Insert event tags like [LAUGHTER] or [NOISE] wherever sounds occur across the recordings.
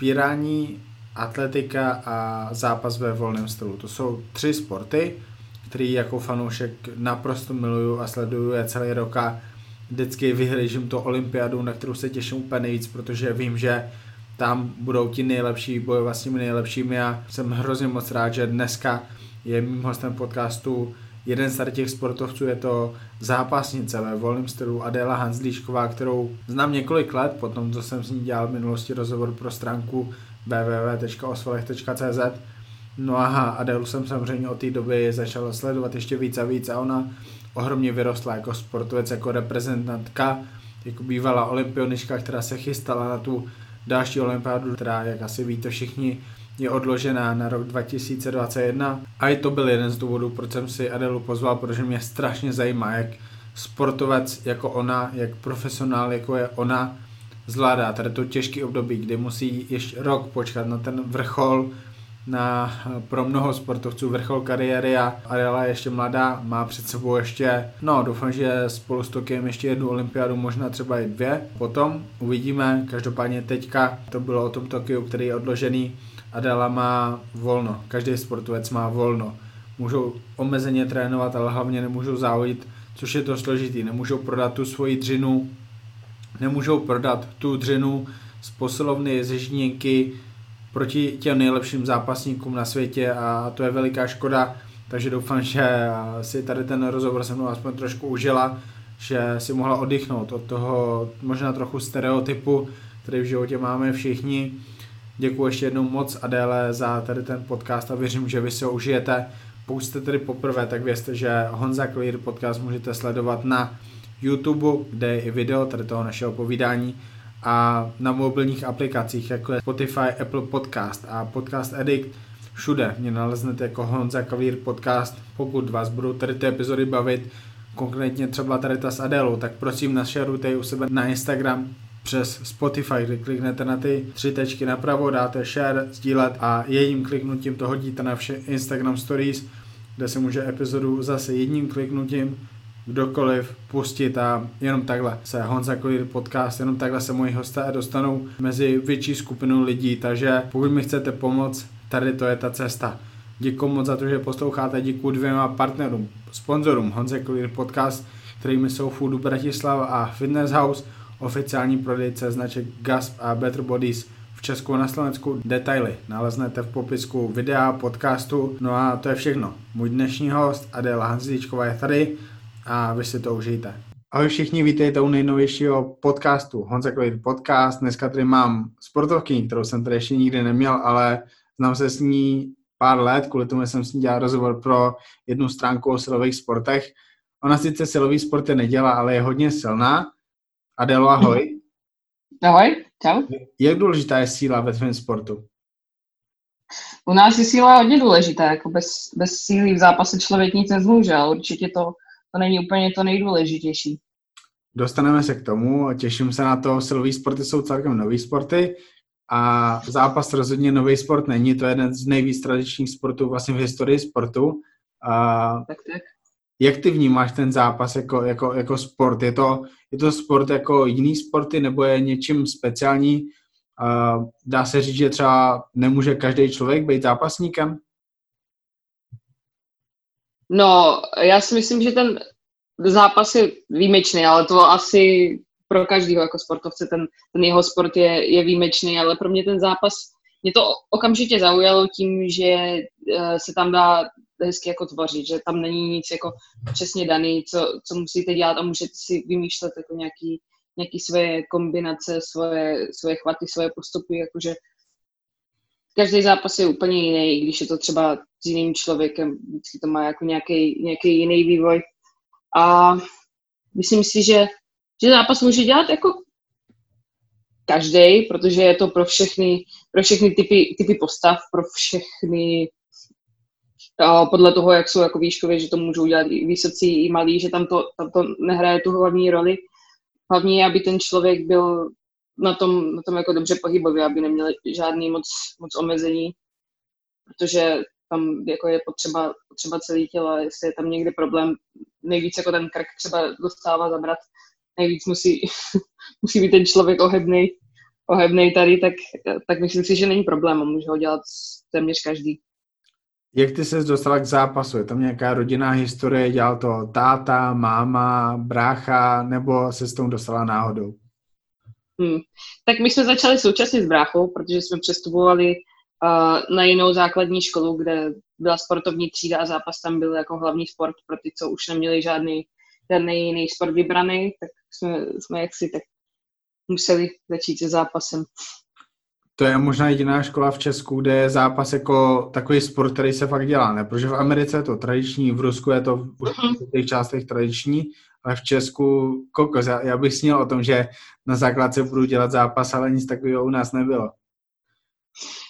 Spírání, atletika a zápas ve volném stylu. To jsou tři sporty, který jako fanoušek naprosto miluju a sleduju je celý rok a vždycky vyhlížím to olympiádu, na kterou se těším úplně nejvíc, protože vím, že tam budou ti nejlepší bojovat s těmi nejlepšími a jsem hrozně moc rád, že dneska je mým hostem podcastu jeden z těch sportovců, je to zápasnice ve volném stylu Adela Hanzlíšková, kterou znám několik let, potom co jsem s ní dělal v minulosti rozhovor pro stránku www.osvalech.cz No a Adelu jsem samozřejmě od té doby začal sledovat ještě víc a víc a ona ohromně vyrostla jako sportovec, jako reprezentantka, jako bývalá olympionička, která se chystala na tu další olympiádu, která, jak asi víte všichni, je odložená na rok 2021 a i to byl jeden z důvodů, proč jsem si Adelu pozval, protože mě strašně zajímá, jak sportovec jako ona, jak profesionál jako je ona, zvládá tady to těžký období, kdy musí ještě rok počkat na ten vrchol, na pro mnoho sportovců vrchol kariéry a Adela je ještě mladá, má před sebou ještě, no doufám, že spolu s Tokiem ještě jednu olympiádu, možná třeba i dvě. Potom uvidíme, každopádně teďka to bylo o tom Tokiu, který je odložený. Adela má volno, každý sportovec má volno. Můžou omezeně trénovat, ale hlavně nemůžou závodit, což je to složitý. Nemůžou prodat tu svoji dřinu, nemůžou prodat tu dřinu z posilovny Žíněnky, proti těm nejlepším zápasníkům na světě a to je veliká škoda, takže doufám, že si tady ten rozhovor se mnou aspoň trošku užila, že si mohla oddychnout od toho možná trochu stereotypu, který v životě máme všichni. Děkuji ještě jednou moc Adéle za tady ten podcast a věřím, že vy si ho užijete. Pokud jste tady poprvé, tak vězte, že Honza Clear podcast můžete sledovat na YouTube, kde je i video tady toho našeho povídání a na mobilních aplikacích, jako je Spotify, Apple Podcast a Podcast Addict, všude mě naleznete jako Honza Kavír Podcast. Pokud vás budou tady ty epizody bavit, konkrétně třeba tady ta s Adélou, tak prosím našerujte u sebe na Instagram přes Spotify, kdy kliknete na ty tři tečky napravo, dáte share, sdílet a jedním kliknutím to hodíte na vše Instagram Stories, kde se může epizodu zase jedním kliknutím kdokoliv pustit a jenom takhle se Honza Clear podcast, jenom takhle se moji hosté dostanou mezi větší skupinu lidí, takže pokud mi chcete pomoct, tady to je ta cesta. Děkuji moc za to, že posloucháte, děkuji dvěma partnerům, sponzorům Honza Clear podcast, kterými jsou Foodu Bratislava a Fitness House, oficiální prodejce značek Gasp a Better Bodies v Česku na Slovensku. Detaily naleznete v popisku videa, podcastu. No a to je všechno. Můj dnešní host Adela Hanzlíčková je tady a vy si to užijte. Ahoj všichni, vítejte u nejnovějšího podcastu Honza Klid Podcast. Dneska tady mám sportovky, kterou jsem tady ještě nikdy neměl, ale znám se s ní pár let, kvůli tomu jsem s ní dělal rozhovor pro jednu stránku o silových sportech. Ona sice silový sporty nedělá, ale je hodně silná. Adelo, ahoj. Ahoj, čau. Jak důležitá je síla ve tvém sportu? U nás je síla hodně důležitá, jako bez, bez síly v zápase člověk nic nezmůže, ale určitě to to není úplně to nejdůležitější. Dostaneme se k tomu, těším se na to, silový sporty jsou celkem nový sporty a zápas rozhodně nový sport není, to je jeden z nejvíc tradičních sportů vlastně v historii sportu. A tak, tak. Jak ty vnímáš ten zápas jako, jako, jako sport? Je to, je to sport jako jiný sporty nebo je něčím speciální? Dá se říct, že třeba nemůže každý člověk být zápasníkem? No, já si myslím, že ten zápas je výjimečný, ale to asi pro každého jako sportovce ten, ten jeho sport je, je výjimečný, ale pro mě ten zápas, mě to okamžitě zaujalo tím, že uh, se tam dá hezky jako tvořit, že tam není nic jako přesně daný, co, co musíte dělat a můžete si vymýšlet jako nějaký, nějaký své kombinace, svoje, svoje chvaty, svoje postupy, jakože každý zápas je úplně jiný, i když je to třeba s jiným člověkem, vždycky to má jako nějaký, nějaký jiný vývoj. A myslím si, že, že zápas může dělat jako každý, protože je to pro všechny, pro všechny typy, typy postav, pro všechny podle toho, jak jsou jako výškově, že to můžou dělat i vysocí, i malí, že tam to, tam to nehraje tu hlavní roli. Hlavně, aby ten člověk byl na tom, na tom jako dobře pohybově, aby neměli žádný moc, moc omezení, protože tam jako je potřeba, potřeba celý tělo, jestli je tam někde problém, nejvíc jako ten krk třeba dostává zabrat, nejvíc musí, [LAUGHS] musí být ten člověk ohebný, ohebnej tady, tak, tak myslím si, že není problém a může ho dělat téměř každý. Jak ty ses dostala k zápasu? Je tam nějaká rodinná historie? Dělal to táta, máma, brácha, nebo se s tomu dostala náhodou? Hmm. Tak my jsme začali současně s bráchou, protože jsme přestupovali uh, na jinou základní školu, kde byla sportovní třída a zápas tam byl jako hlavní sport pro ty, co už neměli žádný, žádný jiný sport vybraný, tak jsme, jsme jaksi tak museli začít se zápasem. To je možná jediná škola v Česku, kde je zápas jako takový sport, který se fakt dělá, ne? Protože v Americe je to tradiční, v Rusku je to v mhm. těch částech tradiční, ale v Česku kokos. Já, já bych snil o tom, že na základce budu dělat zápas, ale nic takového u nás nebylo.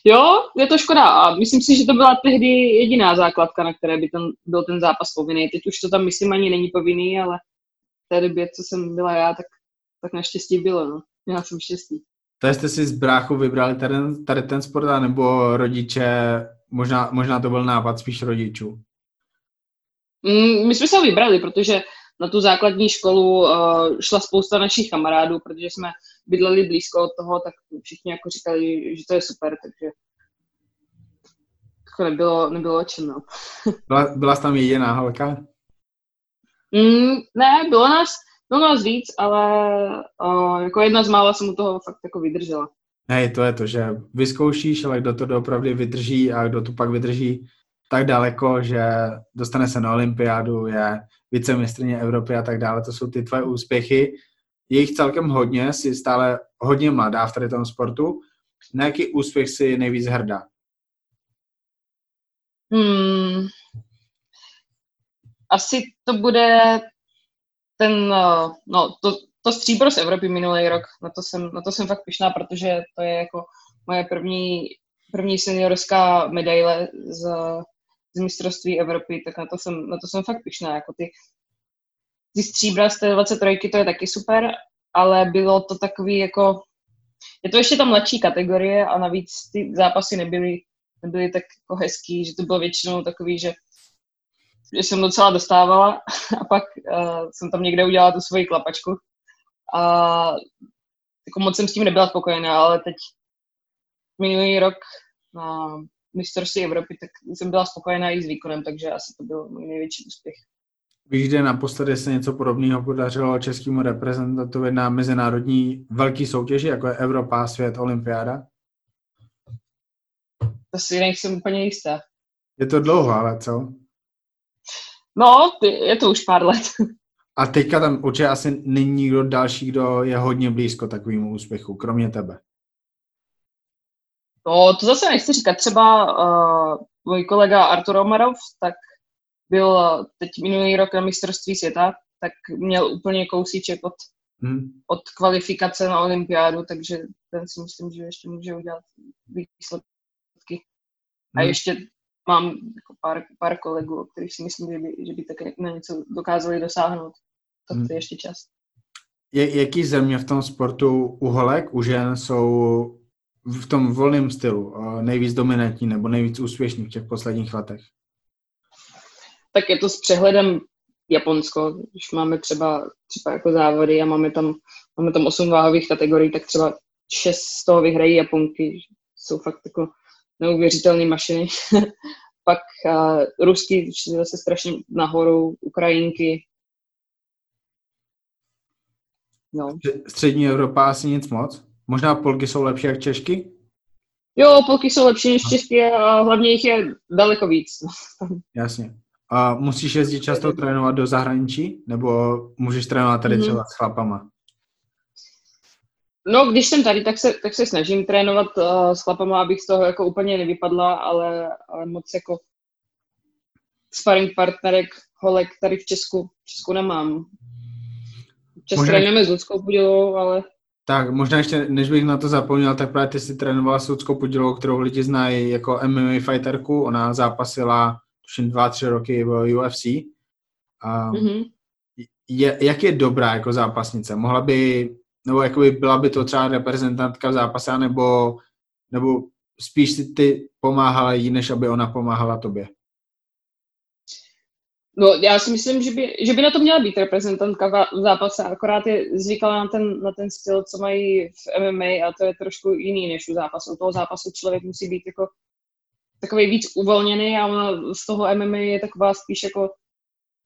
Jo, je to škoda a myslím si, že to byla tehdy jediná základka, na které by ten, byl ten zápas povinný. Teď už to tam myslím ani není povinný, ale v té době, co jsem byla já, tak, tak naštěstí bylo. No. Já jsem štěstí. To jste si z bráchu vybrali tady, tady ten sport, nebo rodiče, možná, možná to byl nápad spíš rodičů? Mm, my jsme se ho vybrali, protože na tu základní školu uh, šla spousta našich kamarádů, protože jsme bydleli blízko od toho, tak všichni jako říkali, že to je super, takže to nebylo, nebylo o čem, no. Byla, byla jsi tam jediná holka? Mm, ne, bylo nás, bylo nás víc, ale uh, jako jedna z mála jsem u toho fakt jako vydržela. Hej, to je to, že vyzkoušíš, ale kdo to doopravdy vydrží a kdo to pak vydrží tak daleko, že dostane se na olympiádu, je vicemistrně Evropy a tak dále, to jsou ty tvoje úspěchy. Je jich celkem hodně, jsi stále hodně mladá v tady tom sportu. Na jaký úspěch si nejvíc hrdá? Hmm. Asi to bude ten, eh, no, to, to stříbro z Evropy minulý rok, na to jsem, na to jsem fakt pišná, protože to je jako moje první, první seniorská medaile z, z mistrovství Evropy, tak na to jsem, na to jsem fakt pišná, jako ty, ty stříbra z té 23 to je taky super, ale bylo to takový jako, je to ještě ta mladší kategorie a navíc ty zápasy nebyly, nebyly tak jako hezký, že to bylo většinou takový, že jsem docela dostávala [LAUGHS] a pak uh, jsem tam někde udělala tu svoji klapačku. A jako moc jsem s tím nebyla spokojená, ale teď minulý rok na mistrovství Evropy, tak jsem byla spokojená i s výkonem, takže asi to byl můj největší úspěch. Víš, kde naposledy se něco podobného podařilo českému reprezentantovi na mezinárodní velký soutěži, jako je Evropa, svět, olympiáda? To si nejsem úplně jistá. Je to dlouho, ale co? No, je to už pár let. [LAUGHS] A teďka tam určitě asi není nikdo další, kdo je hodně blízko takovému úspěchu, kromě tebe. No, to zase nechci říkat. Třeba uh, můj kolega Artur Omarov, tak byl teď minulý rok na mistrovství světa, tak měl úplně kousíček od, hmm. od kvalifikace na olympiádu, takže ten si myslím, že ještě může udělat výsledky. A hmm. ještě mám jako pár, pár kolegů, o kterých si myslím, že by, že by také na něco dokázali dosáhnout. To hmm. je ještě čas. Je, jaký země v tom sportu u holek, u žen jsou v tom volném stylu nejvíc dominantní nebo nejvíc úspěšní v těch posledních letech? Tak je to s přehledem Japonsko, když máme třeba, třeba jako závody a máme tam, máme tam osm váhových kategorií, tak třeba šest z toho vyhrají Japonky, jsou fakt jako neuvěřitelné mašiny. [LAUGHS] Pak uh, rusky šli zase strašně nahoru, Ukrajinky. No. Střední Evropa asi nic moc? Možná Polky jsou lepší jak Češky? Jo, Polky jsou lepší než Češky a hlavně jich je daleko víc. [LAUGHS] Jasně. A musíš jezdit často trénovat do zahraničí? Nebo můžeš trénovat tady mm-hmm. třeba s chlapama? No, když jsem tady, tak se, tak se snažím trénovat uh, s chlapama, abych z toho jako úplně nevypadla, ale, ale moc jako sparring partnerek, holek tady v Česku, v Česku nemám. Čas možná... trénujeme s Ludskou Pudilovou, ale... Tak, možná ještě, než bych na to zapomněl, tak právě ty jsi trénovala s Ludskou Pudilovou, kterou lidi znají jako MMA fighterku. Ona zápasila tuším dva, tři roky v UFC. Um, mm-hmm. je, jak je dobrá jako zápasnice? Mohla by nebo jakoby byla by to třeba reprezentantka v zápase, nebo, nebo spíš si ty pomáhala jí, než aby ona pomáhala tobě? No, já si myslím, že by, že by na to měla být reprezentantka v zápase, akorát je zvyklá na ten, na ten styl, co mají v MMA a to je trošku jiný než u zápasu. U toho zápasu člověk musí být jako takový víc uvolněný a ona z toho MMA je taková spíš jako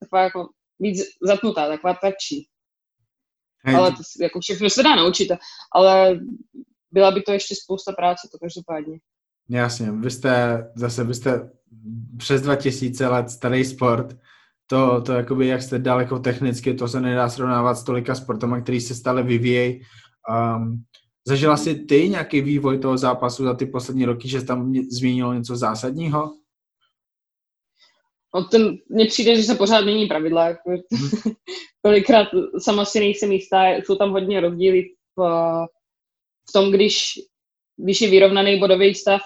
taková jako víc zatnutá, taková tvrdší. Ale to, jako všechno se dá naučit, ale byla by to ještě spousta práce, to každopádně. Jasně, vy jste zase, vy jste přes 2000 let starý sport, to, to jakoby, jak jste daleko technicky, to se nedá srovnávat s tolika sportama, který se stále vyvíjejí. Um, zažila jsi ty nějaký vývoj toho zápasu za ty poslední roky, že tam změnilo něco zásadního? No ten, mně přijde, že se pořád mění pravidla. Jako, hmm. [LAUGHS] kolikrát sama si nejsem jistá, jsou tam hodně rozdíly v, v tom, když, když je vyrovnaný bodový stav,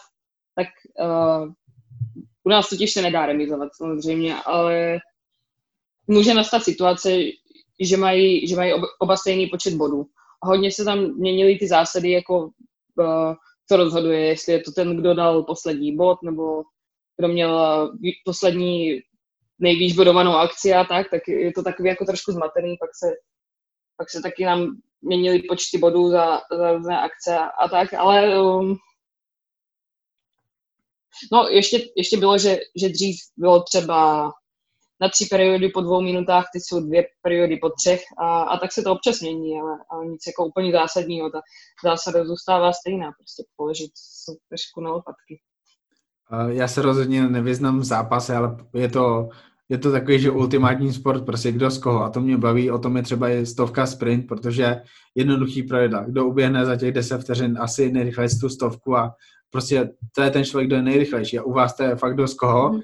tak uh, u nás totiž se nedá remizovat samozřejmě, ale může nastat situace, že mají, že mají oba stejný počet bodů. A hodně se tam měnily ty zásady, jako uh, co rozhoduje, jestli je to ten, kdo dal poslední bod, nebo kdo měl poslední nejvíc bodovanou akci a tak, tak je to takový jako trošku zmatený, pak se, pak se taky nám měnili počty bodů za, za různé akce a, a tak, ale um, no ještě, ještě bylo, že, že dřív bylo třeba na tři periody po dvou minutách, teď jsou dvě periody po třech a, a tak se to občas mění, ale, ale nic jako úplně zásadního, ta zásada zůstává stejná, prostě položit trošku na lopatky. Já se rozhodně nevyznám v zápase, ale je to, je to takový, že ultimátní sport, prostě kdo z koho. A to mě baví, o tom je třeba i stovka sprint, protože jednoduchý pravidla. Kdo uběhne za těch 10 vteřin asi nejrychleji tu stovku a prostě to je ten člověk, kdo je nejrychlejší. A u vás to je fakt kdo z koho. Mm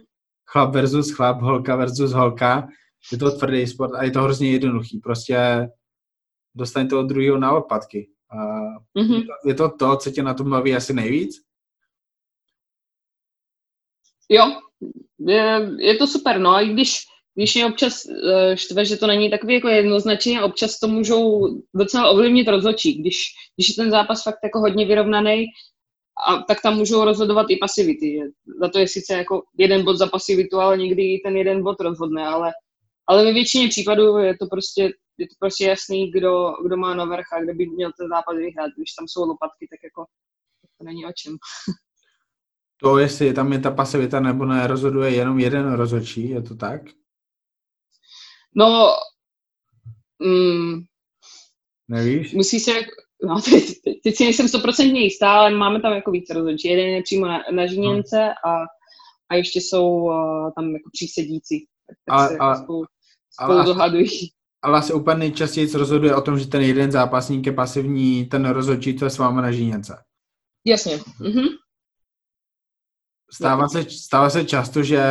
chlap versus chlap, holka versus holka. Je to tvrdý sport a je to hrozně jednoduchý. Prostě dostaň toho druhého na odpadky. A mm-hmm. je, to, je to to, co tě na tom baví asi nejvíc? Jo, je, je to super, no a i když, když mě občas uh, štve, že to není takový jako jednoznačně, občas to můžou docela ovlivnit rozhodčí, když, když je ten zápas fakt jako hodně vyrovnaný, a tak tam můžou rozhodovat i pasivity. Za to je sice jako jeden bod za pasivitu, ale někdy ten jeden bod rozhodne, ale, ale ve většině případů je to prostě, je to prostě jasný, kdo, kdo má na vrch a kdo by měl ten zápas vyhrát. Když tam jsou lopatky, tak jako to není o čem. [LAUGHS] To, jestli tam je ta pasivita nebo ne, rozhoduje jenom jeden rozhodčí, je to tak? No, mm, Nevíš? Musí se, no, [LAUGHS] teď, teď si nejsem stoprocentně jistá, ale máme tam jako více rozhodčí. Jeden je přímo na, na Žiněnce a, a ještě jsou uh, tam jako přísedící. Tak, se a, spolu, spolu ale, dohadují. Ale asi úplně nejčastěji rozhoduje o tom, že ten jeden zápasník je pasivní, ten rozhodčí, co je s vámi na Žíněnce. Jasně. Mhm. Stává, se, stává se často, že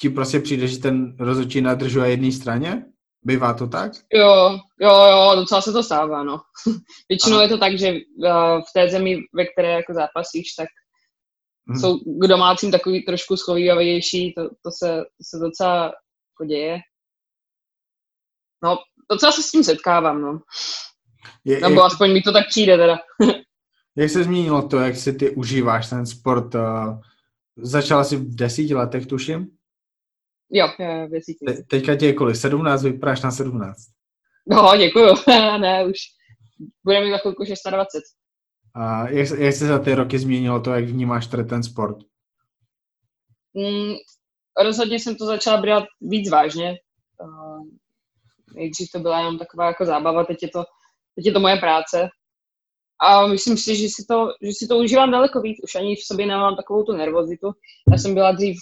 ti prostě přijde, že ten rozhodčí nadržuje jedné straně? Bývá to tak? Jo, jo, jo, docela se to stává, no. [LAUGHS] Většinou Aha. je to tak, že uh, v té zemi, ve které jako zápasíš, tak hmm. jsou k domácím takový trošku schovývavější, to, to, se, to se docela jako děje. No, docela se s tím setkávám, no. Je, Nebo jak, aspoň mi to tak přijde teda. [LAUGHS] jak se změnilo to, jak si ty užíváš ten sport? Uh, začala jsi v desíti letech, tuším? Jo, jo desíti. Te, teďka tě je kolik? 17? Vypadáš na 17. No, děkuju. [LAUGHS] ne, už bude mi za chvilku 26. A jak, jak se za ty roky změnilo to, jak vnímáš tady ten sport? Mm, rozhodně jsem to začala brát víc vážně. Uh, nejdřív to byla jenom taková jako zábava, teď je to, teď je to moje práce. A myslím si, že si, to, že si to užívám daleko víc. Už ani v sobě nemám takovou tu nervozitu. Já jsem byla dřív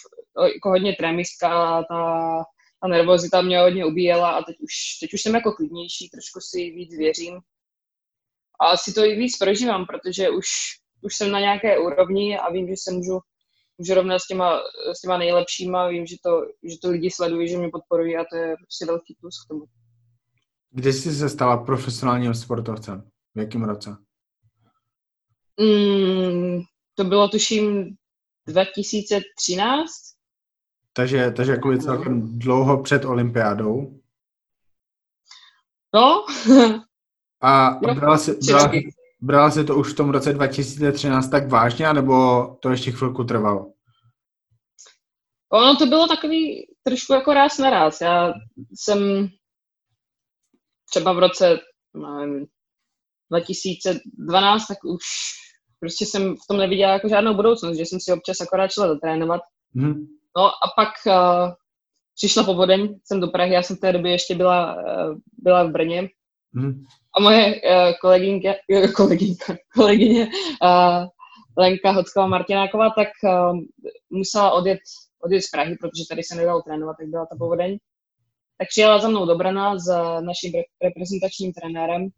jako hodně trémistka a ta, ta nervozita mě hodně ubíjela a teď už, teď už jsem jako klidnější, trošku si víc věřím. A asi to i víc prožívám, protože už, už jsem na nějaké úrovni a vím, že se můžu, můžu rovnat s těma, s těma nejlepšíma, vím, že to, že to lidi sledují, že mě podporují a to je prostě velký plus k tomu. Kdy jsi se stala profesionálním sportovcem? V jakém roce? Mm, to bylo tuším 2013. Takže, takže jako celkem dlouho před olympiádou. No. A brala si, brala, brala si to už v tom roce 2013 tak vážně, nebo to ještě chvilku trvalo? Ono to bylo takový trošku jako ráz na ráz. Já jsem třeba v roce nevím, 2012, tak už prostě jsem v tom neviděla jako žádnou budoucnost, že jsem si občas akorát šla zatrénovat. Mm. No a pak uh, přišla povodeň, jsem do Prahy, já jsem v té době ještě byla, uh, byla v Brně. Mm. A moje uh, kolegynka, kolegynka, kolegyně uh, Lenka Hocková Martináková, tak uh, musela odjet, odjet z Prahy, protože tady se nedalo trénovat, tak byla ta povodeň. Tak přijela za mnou do Brna s naším reprezentačním trenérem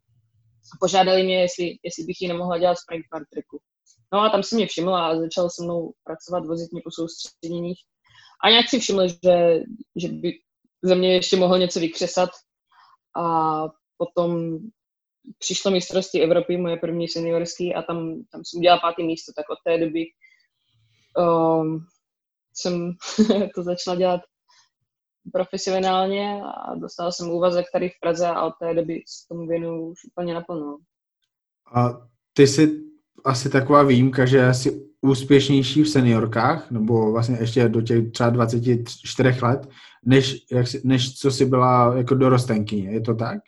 a požádali mě, jestli, jestli bych ji nemohla dělat sprint tricku. No a tam si mě všimla a začala se mnou pracovat, vozit mě po soustředěních. A nějak si všiml, že, že by ze mě ještě mohl něco vykřesat. A potom přišlo mistrovství Evropy, moje první seniorský, a tam, tam jsem udělala pátý místo, tak od té doby um, jsem [LAUGHS] to začala dělat profesionálně a dostala jsem úvazek tady v Praze a od té doby s tomu věnu už úplně naplno. A ty jsi asi taková výjimka, že jsi úspěšnější v seniorkách, nebo vlastně ještě do těch třeba 24 let, než, jak, než co jsi byla jako dorostenkyně, je to tak?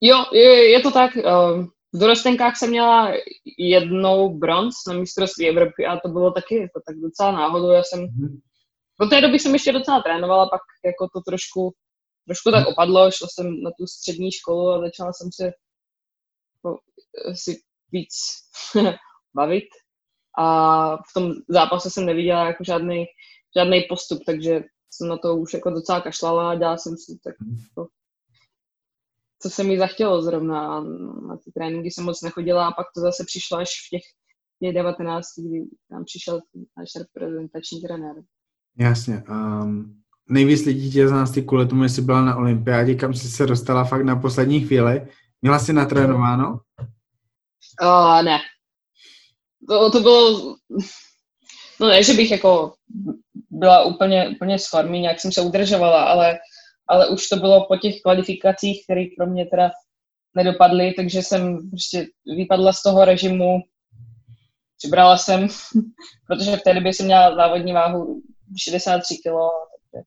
Jo, je, je to tak. Ehm, v dorostenkách jsem měla jednou bronz na mistrovství Evropy a to bylo taky jako tak docela náhodou. Já jsem mm-hmm. Do té doby jsem ještě docela trénovala, pak jako to trošku, trošku tak mhm. opadlo, šla jsem na tu střední školu a začala jsem se jako, si víc [LAUGHS] bavit a v tom zápase jsem neviděla jako žádný, žádný postup, takže jsem na to už jako docela kašlala a dělala jsem si tak to, co se mi zachtělo zrovna. Na ty tréninky jsem moc nechodila a pak to zase přišlo až v těch, těch 19, kdy tam přišel náš reprezentační trenér. Jasně. Um, nejvíc lidí tě z nás ty kvůli tomu, jestli byla na olympiádě, kam jsi se dostala fakt na poslední chvíli. Měla jsi natrénováno? Uh, ne. To, to bylo, no ne, že bych jako byla úplně, úplně z formy, nějak jsem se udržovala, ale, ale už to bylo po těch kvalifikacích, které pro mě teda nedopadly, takže jsem prostě vypadla z toho režimu, přibrala jsem, [LAUGHS] protože v té době jsem měla závodní váhu 63 kg, takže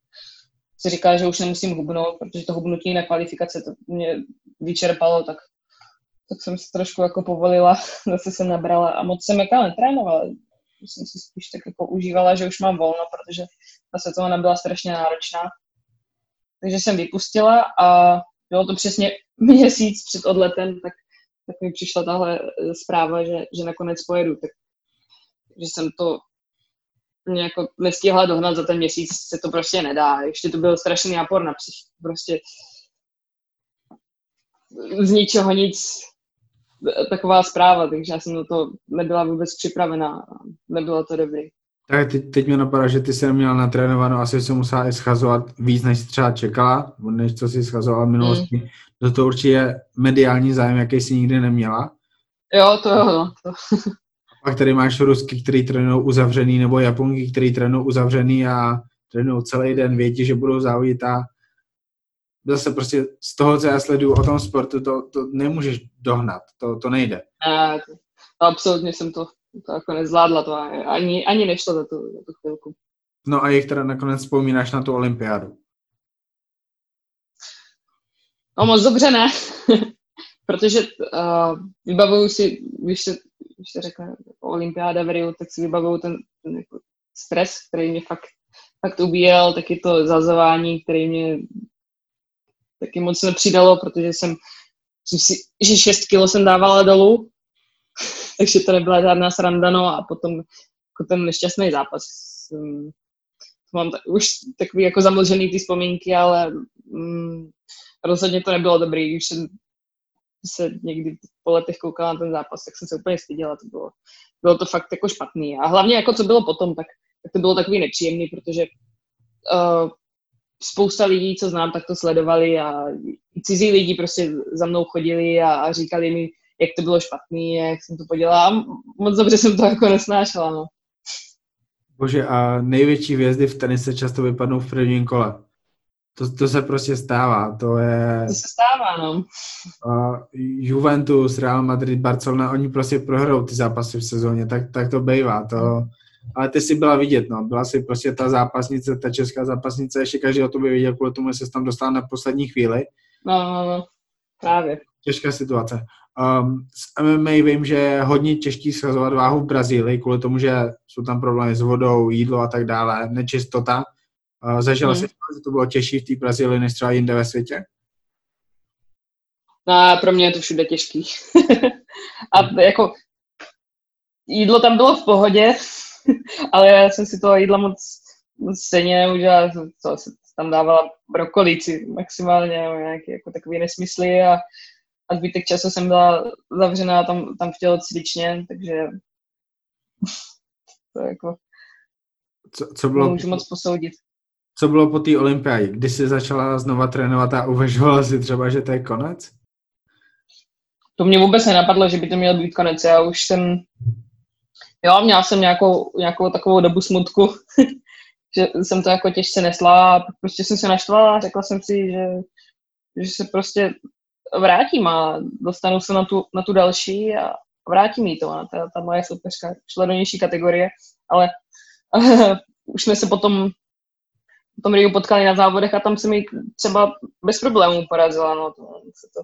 si říkala, že už nemusím hubnout, protože to hubnutí na kvalifikace to mě vyčerpalo, tak tak jsem si trošku jako povolila, [LAUGHS] zase se nabrala a moc jsem jako netrénovala. Jsem si spíš tak jako užívala, že už mám volno, protože ta sezóna byla strašně náročná. Takže jsem vypustila a bylo to přesně [LAUGHS] měsíc před odletem, tak, tak mi přišla tahle eh, zpráva, že, že nakonec pojedu. Tak, že jsem to mě jako nestihla dohnat za ten měsíc, se to prostě nedá. Ještě to byl strašný nápor na psych. Prostě z ničeho nic taková zpráva, takže já jsem na to nebyla vůbec připravená. Nebylo to dobrý. Tak teď, teď mě napadá, že ty jsi neměla natrénováno, asi se musela i schazovat víc, než jsi třeba čekala, než co jsi schazovala v minulosti. Mm. Do toho určitě mediální zájem, jaký jsi nikdy neměla. Jo, to jo. No, to. Pak tady máš Rusky, který trénují uzavřený, nebo Japonky, který trénují uzavřený a trénují celý den, vědí, že budou závodit a zase prostě z toho, co já sleduju o tom sportu, to, to nemůžeš dohnat, to, to nejde. Ne, absolutně jsem to, to jako nezvládla, to ani, ani nešlo za tu, za tu chvilku. No a jak teda nakonec vzpomínáš na tu olympiádu? No moc dobře ne, [LAUGHS] protože uh, vybavuju si, když se, když se řekne olympiáda v Rio, tak si vybavuju ten, ten jako stres, který mě fakt, fakt ubíjel, taky to zazování, který mě taky moc nepřidalo, protože jsem, jsem si, že 6 kilo jsem dávala dolů, [LAUGHS] takže to nebyla žádná sranda, no a potom jako ten nešťastný zápas. Jsem, mám tak, už takový jako zamlžený ty vzpomínky, ale mm, rozhodně to nebylo dobrý. Když jsem se někdy po letech koukala na ten zápas, tak jsem se úplně styděla. To bylo, bylo to fakt jako špatný. A hlavně jako co bylo potom, tak, tak to bylo takový nepříjemný, protože uh, spousta lidí, co znám, tak to sledovali a cizí lidi prostě za mnou chodili a, a říkali mi, jak to bylo špatný, jak jsem to podělala. A moc dobře jsem to jako nesnášela, no. Bože, a největší hvězdy v tenise často vypadnou v prvním kole. To, to se prostě stává, to je... To se stává, no. A Juventus, Real Madrid, Barcelona, oni prostě prohrou ty zápasy v sezóně, tak, tak to bývá, to, ale ty si byla vidět, no. Byla si prostě ta zápasnice, ta česká zápasnice, ještě každý o tobě viděl, kvůli tomu, že se tam dostal na poslední chvíli. No, no, no, právě. Těžká situace. Um, s MMA vím, že je hodně těžký schazovat váhu v Brazílii, kvůli tomu, že jsou tam problémy s vodou, jídlo a tak dále, nečistota. Uh, zažila hmm. si, že to bylo těžší v té Brazílii, než třeba jinde ve světě? No, pro mě je to všude těžký. [LAUGHS] a hmm. jako jídlo tam bylo v pohodě, [LAUGHS] ale já jsem si toho jídla moc, moc stejně neudělala, co se tam dávala brokolici maximálně, nebo nějaké jako takové nesmysly a, a zbytek času jsem byla zavřená tam, tam v tělocvičně, takže [LAUGHS] to jako co, co bylo, můžu moc posoudit. Co bylo po té olympiádě? Kdy jsi začala znova trénovat a uvažovala si třeba, že to je konec? To mě vůbec nenapadlo, že by to měl být konec. Já už jsem, jo, měla jsem nějakou, nějakou takovou dobu smutku, [LAUGHS] že jsem to jako těžce nesla a prostě jsem se naštvala a řekla jsem si, že, že se prostě vrátím a dostanu se na tu, na tu další a vrátím jí to. A ta, ta moje soupeřka šla do nižší kategorie, ale [LAUGHS] už jsme se potom tom Riu potkali na závodech a tam se mi třeba bez problémů porazila. No, to, to...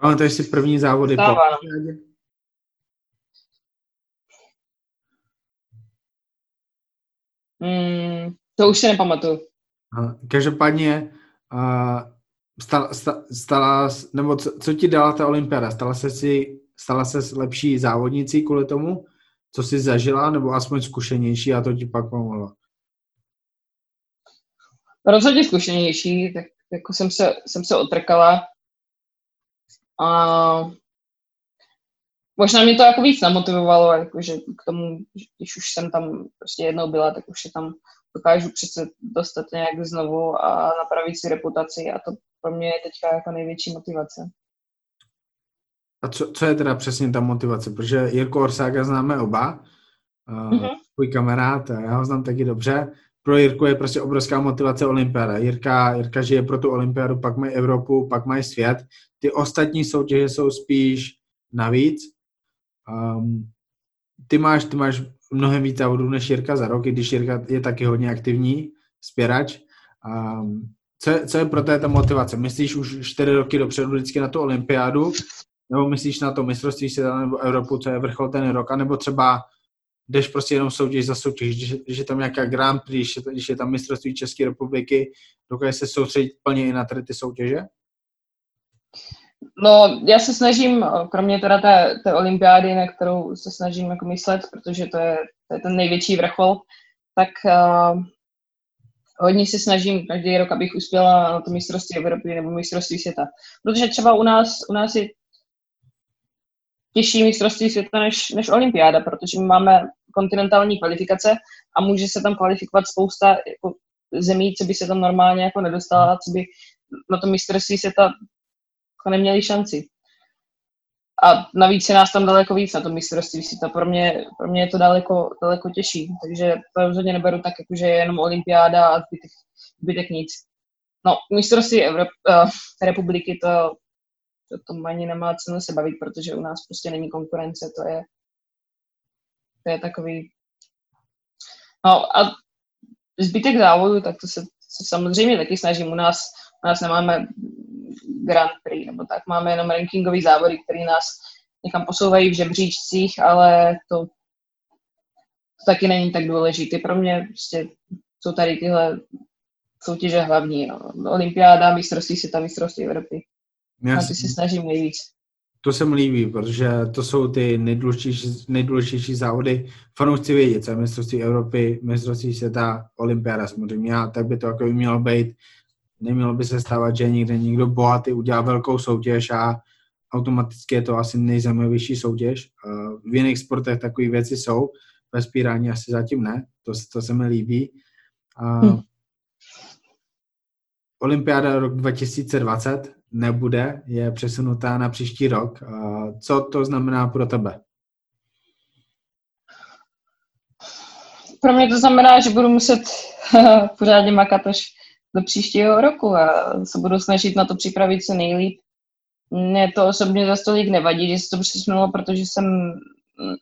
Pamatuješ si první závody Stává, po no. Mm, to už si nepamatuju. Každopádně stala, stala, nebo co, co ti dala ta olympiáda? Stala se si, stala se lepší závodnicí kvůli tomu, co jsi zažila, nebo aspoň zkušenější a to ti pak pomohlo? Rozhodně zkušenější, tak jako jsem se, jsem se otrkala a možná mě to jako víc namotivovalo, jakože k tomu, když už jsem tam prostě jednou byla, tak už se tam dokážu přece dostat nějak znovu a napravit si reputaci a to pro mě je teďka jako největší motivace. A co, co je teda přesně ta motivace? Protože Jirko Orsága známe oba, uh, mm-hmm. tvůj kamarád, já ho znám taky dobře. Pro Jirku je prostě obrovská motivace olympiáda. Jirka, Jirka žije pro tu olympiádu, pak mají Evropu, pak mají svět. Ty ostatní soutěže jsou spíš navíc. Um, ty máš, ty máš mnohem víc závodů než Jirka za rok, i když Jirka je taky hodně aktivní spěrač. Um, co, je, co je pro té ta motivace? Myslíš už čtyři roky dopředu vždycky na tu olympiádu? Nebo myslíš na to mistrovství světa nebo Evropu, co je vrchol ten rok? A nebo třeba jdeš prostě jenom soutěž za soutěž, když, když je tam nějaká Grand Prix, když je, když je tam mistrovství České republiky, dokáže se soustředit plně i na tady ty soutěže? No, já se snažím, kromě teda té, té olympiády, na kterou se snažím jako myslet, protože to je, to je ten největší vrchol, tak uh, hodně se snažím každý rok, abych uspěla na to mistrovství Evropy nebo mistrovství světa. Protože třeba u nás, u nás je těžší mistrovství světa než, než olympiáda, protože my máme kontinentální kvalifikace a může se tam kvalifikovat spousta jako zemí, co by se tam normálně jako nedostala, co by na to mistrovství světa jako neměli šanci. A navíc je nás tam daleko víc na tom mistrovství světa. Pro mě, pro mě je to daleko, daleko těžší, takže to rozhodně neberu tak, jako, že je jenom olympiáda a zbytek, zbytek nic. No, mistrovství Evrop, uh, republiky to, to, to ani nemá cenu se bavit, protože u nás prostě není konkurence, to je, to je takový... No a zbytek závodu, tak to se, se samozřejmě taky snažím. U nás, u nás nemáme Grand Prix, nebo tak máme jenom rankingový závody, které nás někam posouvají v žebříčcích, ale to, to taky není tak důležité. Pro mě prostě jsou tady tyhle soutěže hlavní. No. Olympiáda, mistrovství světa, mistrovství Evropy. Já a ty se snažím nejvíc. To se mi líbí, protože to jsou ty nejdůležitější, nejdůležitější závody. Fanoušci vědí, co je mistrovství Evropy, mistrovství světa, olympiáda samozřejmě, a tak by to jako by mělo být nemělo by se stávat, že někde někdo bohatý udělá velkou soutěž a automaticky je to asi nejzajímavější soutěž. V jiných sportech takové věci jsou, ve spírání asi zatím ne, to, to se mi líbí. Hmm. Olympiáda rok 2020 nebude, je přesunutá na příští rok. Co to znamená pro tebe? Pro mě to znamená, že budu muset [LAUGHS] pořádně makat až do příštího roku a se budu snažit na to připravit co nejlíp. Mně to osobně za stolik nevadí, že se to přesunulo, protože jsem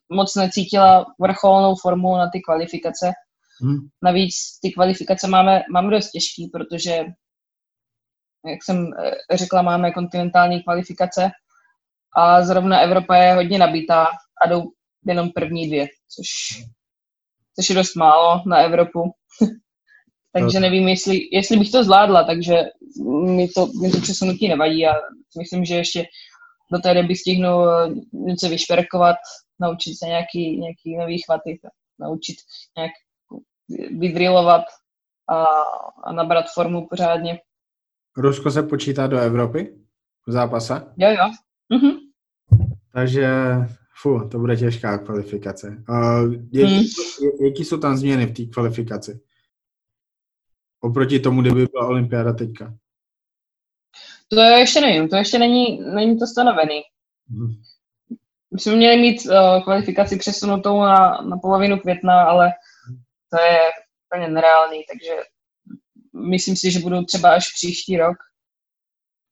moc necítila vrcholnou formu na ty kvalifikace. Hmm. Navíc ty kvalifikace máme, máme dost těžký, protože, jak jsem eh, řekla, máme kontinentální kvalifikace a zrovna Evropa je hodně nabitá a jdou jenom první dvě, což, což je dost málo na Evropu. [LAUGHS] takže nevím, jestli, jestli bych to zvládla, takže mi to, mi to přesunutí nevadí a myslím, že ještě do té doby stihnu eh, něco vyšperkovat, naučit se nějaký, nějaký nový chvaty, naučit nějak vydrilovat a, a nabrat formu pořádně. Rusko se počítá do Evropy v zápase? Jo, jo. Mhm. Takže, fu, to bude těžká kvalifikace. Uh, jaký, hmm. jaký jsou tam změny v té kvalifikaci? Oproti tomu, kdyby byla olympiáda teďka. To ještě nevím, to ještě není, není to stanovený. Hmm. My jsme měli mít uh, kvalifikaci přesunutou na, na polovinu května, ale to je úplně nereálný, takže myslím si, že budou třeba až příští rok.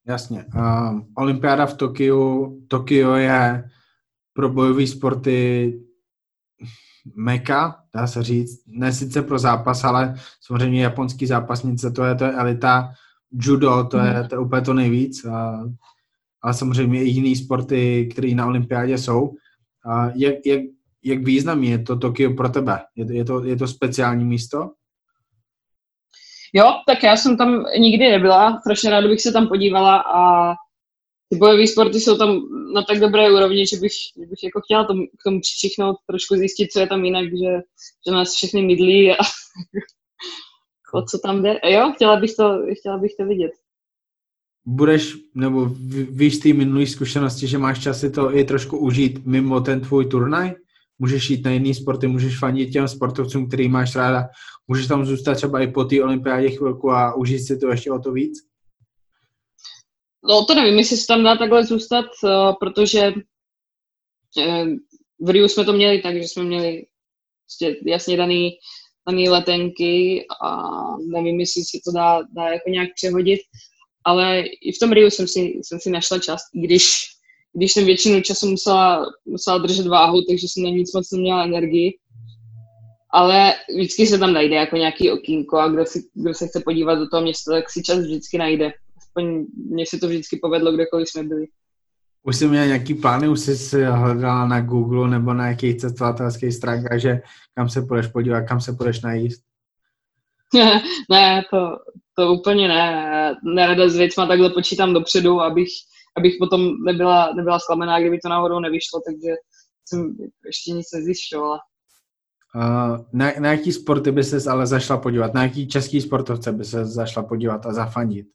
Jasně. Uh, olympiáda v Tokiu, Tokio je pro bojové sporty meka, dá se říct, ne sice pro zápas, ale samozřejmě japonský zápasnice, to je, to je elita, judo, to je, to je úplně to nejvíc, a, ale samozřejmě i jiný sporty, které na olympiádě jsou. A jak, jak, jak významný je to Tokio pro tebe? Je, je, to, je to speciální místo? Jo, tak já jsem tam nikdy nebyla, strašně ráda bych se tam podívala a ty bojové sporty jsou tam na tak dobré úrovni, že bych, že bych jako chtěla tom, k tomu přičichnout, trošku zjistit, co je tam jinak, že, že nás všechny mydlí a [LAUGHS] o co tam jde. Jo, chtěla bych to, chtěla bych to vidět. Budeš, nebo víš z té minulé zkušenosti, že máš čas si to i trošku užít mimo ten tvůj turnaj? Můžeš jít na jiný sporty, můžeš fandit těm sportovcům, který máš ráda, můžeš tam zůstat třeba i po té olympiádě chvilku a užít si to ještě o to víc? No to nevím, jestli se tam dá takhle zůstat, uh, protože uh, v Riu jsme to měli tak, že jsme měli prostě jasně daný, daný letenky a nevím, jestli si to dá, dá jako nějak přehodit, ale i v tom Riu jsem si, jsem si našla čas, když když jsem většinu času musela, musela držet váhu, takže jsem na nic moc neměla energii. Ale vždycky se tam najde jako nějaký okýnko a kdo, si, kdo se chce podívat do toho města, tak si čas vždycky najde. Aspoň mně se to vždycky povedlo, kdekoliv jsme byli. Už jsi měl nějaký plány, už jsi hledala na Google nebo na jakých cestovatelských stránkách, že kam se půjdeš podívat, kam se půjdeš najíst? [LAUGHS] ne, to, to úplně ne. Nerada s věcma takhle počítám dopředu, abych abych potom nebyla, nebyla zklamená, kdyby to náhodou nevyšlo, takže jsem ještě nic nezjišťovala. Uh, na, na jaký sporty by se ale zašla podívat? Na jaký český sportovce by se zašla podívat a zafandit?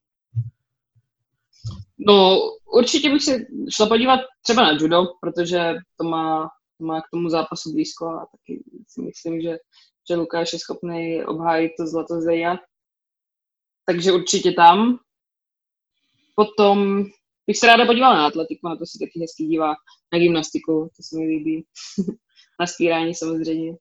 No, určitě bych se šla podívat třeba na judo, protože to má, to má k tomu zápasu blízko a taky si myslím, že, že Lukáš je schopný obhájit to zlato zeja. Takže určitě tam. Potom bych se ráda podívala na atletiku, na to si taky hezky dívá, na gymnastiku, to se mi líbí, [LAUGHS] na spírání samozřejmě.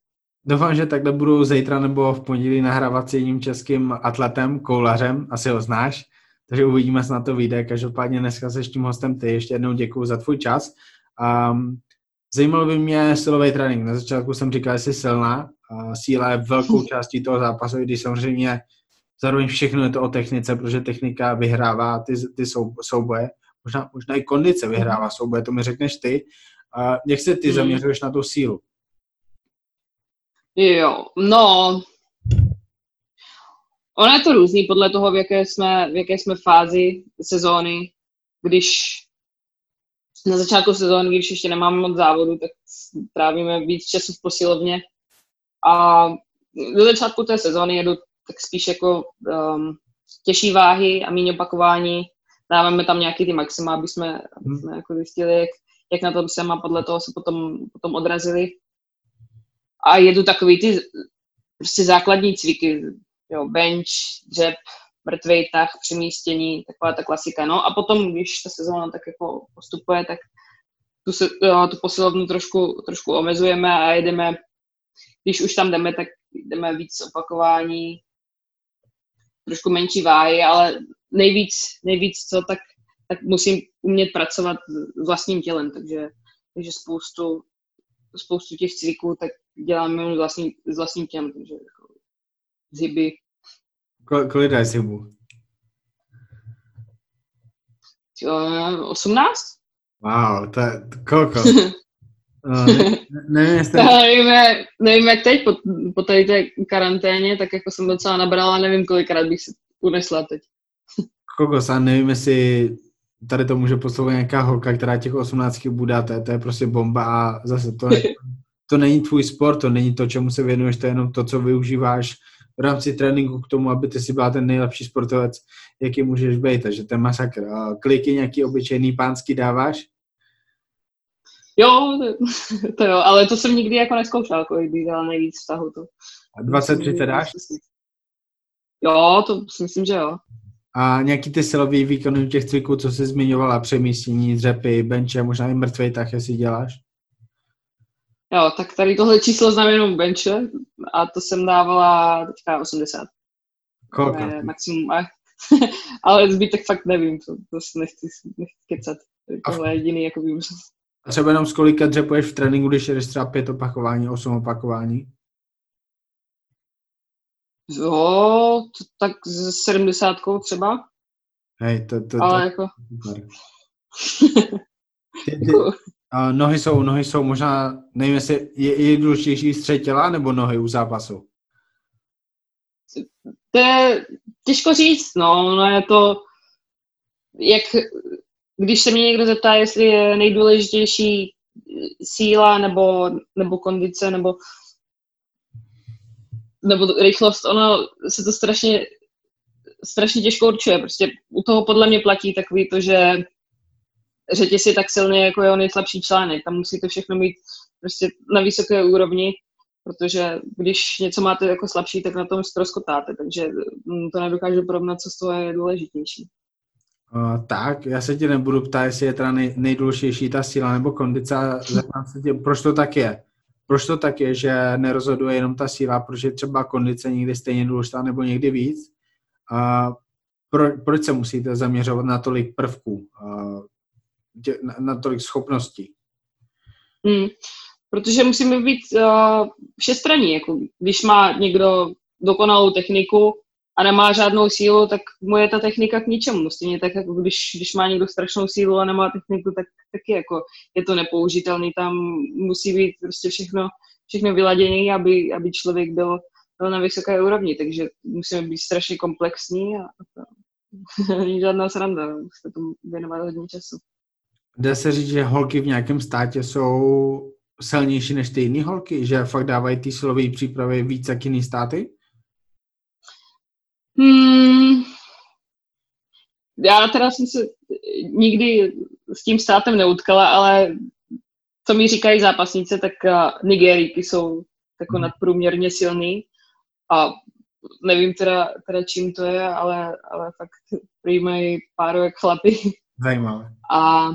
Doufám, že takhle budu zítra nebo v pondělí nahrávat s jedním českým atletem, koulařem, asi ho znáš, takže uvidíme, se na to vyjde. Každopádně dneska se tím hostem ty. Ještě jednou děkuji za tvůj čas. Um, zajímalo by mě silový trénink. Na začátku jsem říkal, že jsi silná. Uh, síla je velkou [LAUGHS] částí toho zápasu, když samozřejmě zároveň všechno je to o technice, protože technika vyhrává ty, ty souboje možná, možná i kondice vyhrává souboje, to mi řekneš ty. A jak se ty hmm. zaměřuješ na tu sílu? Jo, no, ono je to různý podle toho, v jaké jsme, v jaké jsme fázi sezóny. Když na začátku sezóny, když ještě nemáme moc závodu, tak trávíme víc času v posilovně. A do začátku té sezóny jedu tak spíš jako um, těžší váhy a méně opakování dáváme tam nějaký ty maxima, aby jsme, aby hmm. jsme jako zjistili, jak, jak na tom jsem a podle toho se potom, potom odrazili. A jedu takový ty prostě základní cviky, jo, bench, dřep, mrtvej tah, přemístění, taková ta klasika. No a potom, když ta sezóna tak jako postupuje, tak tu, se, jo, tu posilovnu trošku, trošku omezujeme a jedeme, když už tam jdeme, tak jdeme víc opakování, trošku menší váhy, ale nejvíc, nejvíc co, tak, tak musím umět pracovat s vlastním tělem, takže, takže spoustu, spoustu těch cviků, tak dělám jenom s vlastním, s vlastním těm, takže jako zhyby. Kol, kolik dáš zhybů? 18? Wow, to je kolko? Uh, [LAUGHS] ne, nevím, [LAUGHS] jestli... nevíme, nevím, jak teď po, po tady té karanténě, tak jako jsem docela nabrala, nevím, kolikrát bych si unesla teď. Kokos, a nevím, jestli tady to může poslouchat nějaká holka, která těch 18 bude, to je, to je prostě bomba a zase to, je, [LAUGHS] to není tvůj sport, to není to, čemu se věnuješ, to je jenom to, co využíváš v rámci tréninku k tomu, aby ty si byla ten nejlepší sportovec, jaký můžeš být, takže to je masakr. Kliky nějaký obyčejný pánský dáváš? Jo, [LAUGHS] to jo, ale to jsem nikdy jako neskoušel, kolik bych dala nejvíc vztahu. To. A 20-30 dáš? Jo, to si myslím, že jo. A nějaký ty silový výkony těch cviků, co jsi zmiňovala, přemístění, dřepy, benče, možná i mrtvej tak, jestli děláš? Jo, tak tady tohle číslo znamená jenom benče a to jsem dávala teďka 80. Kolka? Maximum. [LAUGHS] ale zbytek fakt nevím, to, to nechci, nechci kecat. Tohle je jediný jako vím. A třeba jenom z kolika dřepuješ v tréninku, když jdeš třeba pět opakování, osm opakování? Jo, to, tak s sedmdesátkou třeba. Hej, to, to, Ale to, jako... [LAUGHS] ty, ty, a nohy jsou, nohy jsou možná, nevím, jestli je, je důležitější střed těla nebo nohy u zápasu? To je těžko říct, no, no je to, jak, když se mě někdo zeptá, jestli je nejdůležitější síla nebo, nebo kondice nebo nebo rychlost, ono se to strašně, strašně těžko určuje. Prostě u toho podle mě platí takový to, že řetěz je tak silný, jako jeho nejslabší článek. Tam musí to všechno mít prostě na vysoké úrovni, protože když něco máte jako slabší, tak na tom ztroskotáte, takže mm, to nedokážu porovnat, co z toho je důležitější. Uh, tak, já se tě nebudu ptát, jestli je teda nej, nejdůležitější ta síla nebo kondice, se tě, proč to tak je? Proč to tak je, že nerozhoduje jenom ta síla, protože třeba kondice někdy stejně důležitá nebo někdy víc? Uh, pro, proč se musíte zaměřovat na tolik prvků, na, na tolik schopností? Hmm. Protože musíme být uh, všestranní. Jako, když má někdo dokonalou techniku a nemá žádnou sílu, tak mu je ta technika k ničemu. Stejně tak, jako když, když má někdo strašnou sílu a nemá techniku, tak taky jako je to nepoužitelný. Tam musí být prostě všechno, všechno vyladěné, aby, aby člověk byl, byl na vysoké úrovni. Takže musíme být strašně komplexní a, to [LAUGHS] není žádná sranda. Musíte tomu věnovat hodně času. Dá se říct, že holky v nějakém státě jsou silnější než ty jiné holky? Že fakt dávají ty silové přípravy víc jak jiný státy? Hmm, já teda jsem se nikdy s tím státem neutkala, ale co mi říkají zápasnice, tak Nigerijky jsou jako hmm. nadprůměrně silný a nevím teda, teda čím to je, ale, ale fakt přijímají páru jak chlapy. Zajímavé. A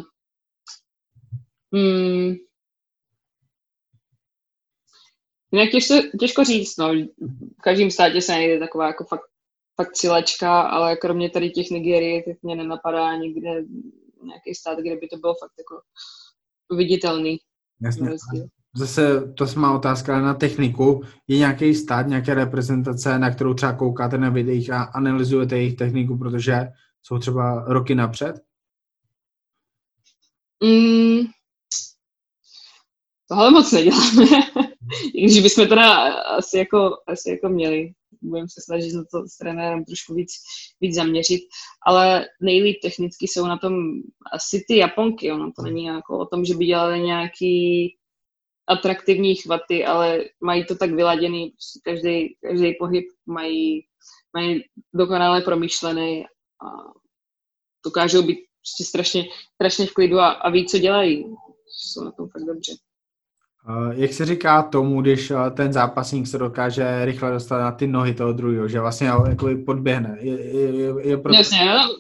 hmm, jinak těžko, těžko říct, no. V každém státě se najde taková jako fakt fakt silačka, ale kromě tady těch Nigerie, tak mě nenapadá nikde nějaký stát, kde by to bylo fakt jako viditelný. Jasně. Zase to má otázka na techniku. Je nějaký stát, nějaké reprezentace, na kterou třeba koukáte na videích a analyzujete jejich techniku, protože jsou třeba roky napřed? Mm, tohle moc neděláme. [LAUGHS] I když bychom teda asi jako, asi jako měli budeme se snažit na to s trenérem trošku víc, víc zaměřit, ale nejlíp technicky jsou na tom asi ty Japonky, ono to není jako o tom, že by dělali nějaký atraktivní chvaty, ale mají to tak vyladěný, prostě každý, každý pohyb mají, mají dokonale promyšlený a dokážou být prostě strašně, strašně v klidu a, a ví, co dělají. Jsou na tom fakt dobře. Jak se říká tomu, když eh, ten zápasník se dokáže rychle dostat na ty nohy toho druhého, že vlastně jako podběhne? Je, je, je proto... Jasně, no,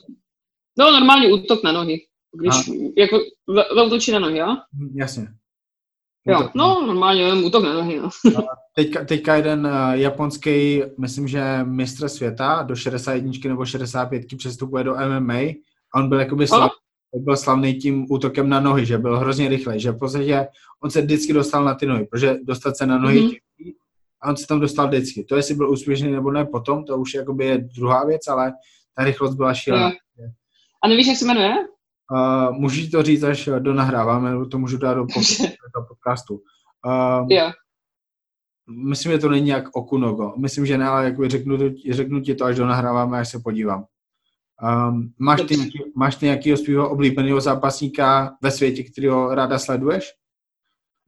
no normálně útok na nohy. Když, a. jako zautočí na nohy, jo? Jasně. Jo, no normálně útok na nohy, no. teďka, teďka jeden uh, japonský, myslím, že mistr světa do 61 nebo 65 přestupuje do MMA a on byl jakoby slab, byl slavný tím útokem na nohy, že byl hrozně rychlej, že v podstatě on se vždycky dostal na ty nohy, protože dostat se na nohy mm-hmm. a on se tam dostal vždycky. To, jestli byl úspěšný nebo ne potom, to už jakoby je druhá věc, ale ta rychlost byla šílená. A nevíš, jak se jmenuje? Uh, můžu to říct, až do nahráváme, nebo to můžu dát do [LAUGHS] podcastu. Uh, jo. Myslím, že to není jak Okunogo. Myslím, že ne, ale jako řeknu, řeknu ti to, až do nahráváme, až se podívám. Um, máš, ty, máš ty nějakého svého oblíbeného zápasníka ve světě, kterého ráda sleduješ?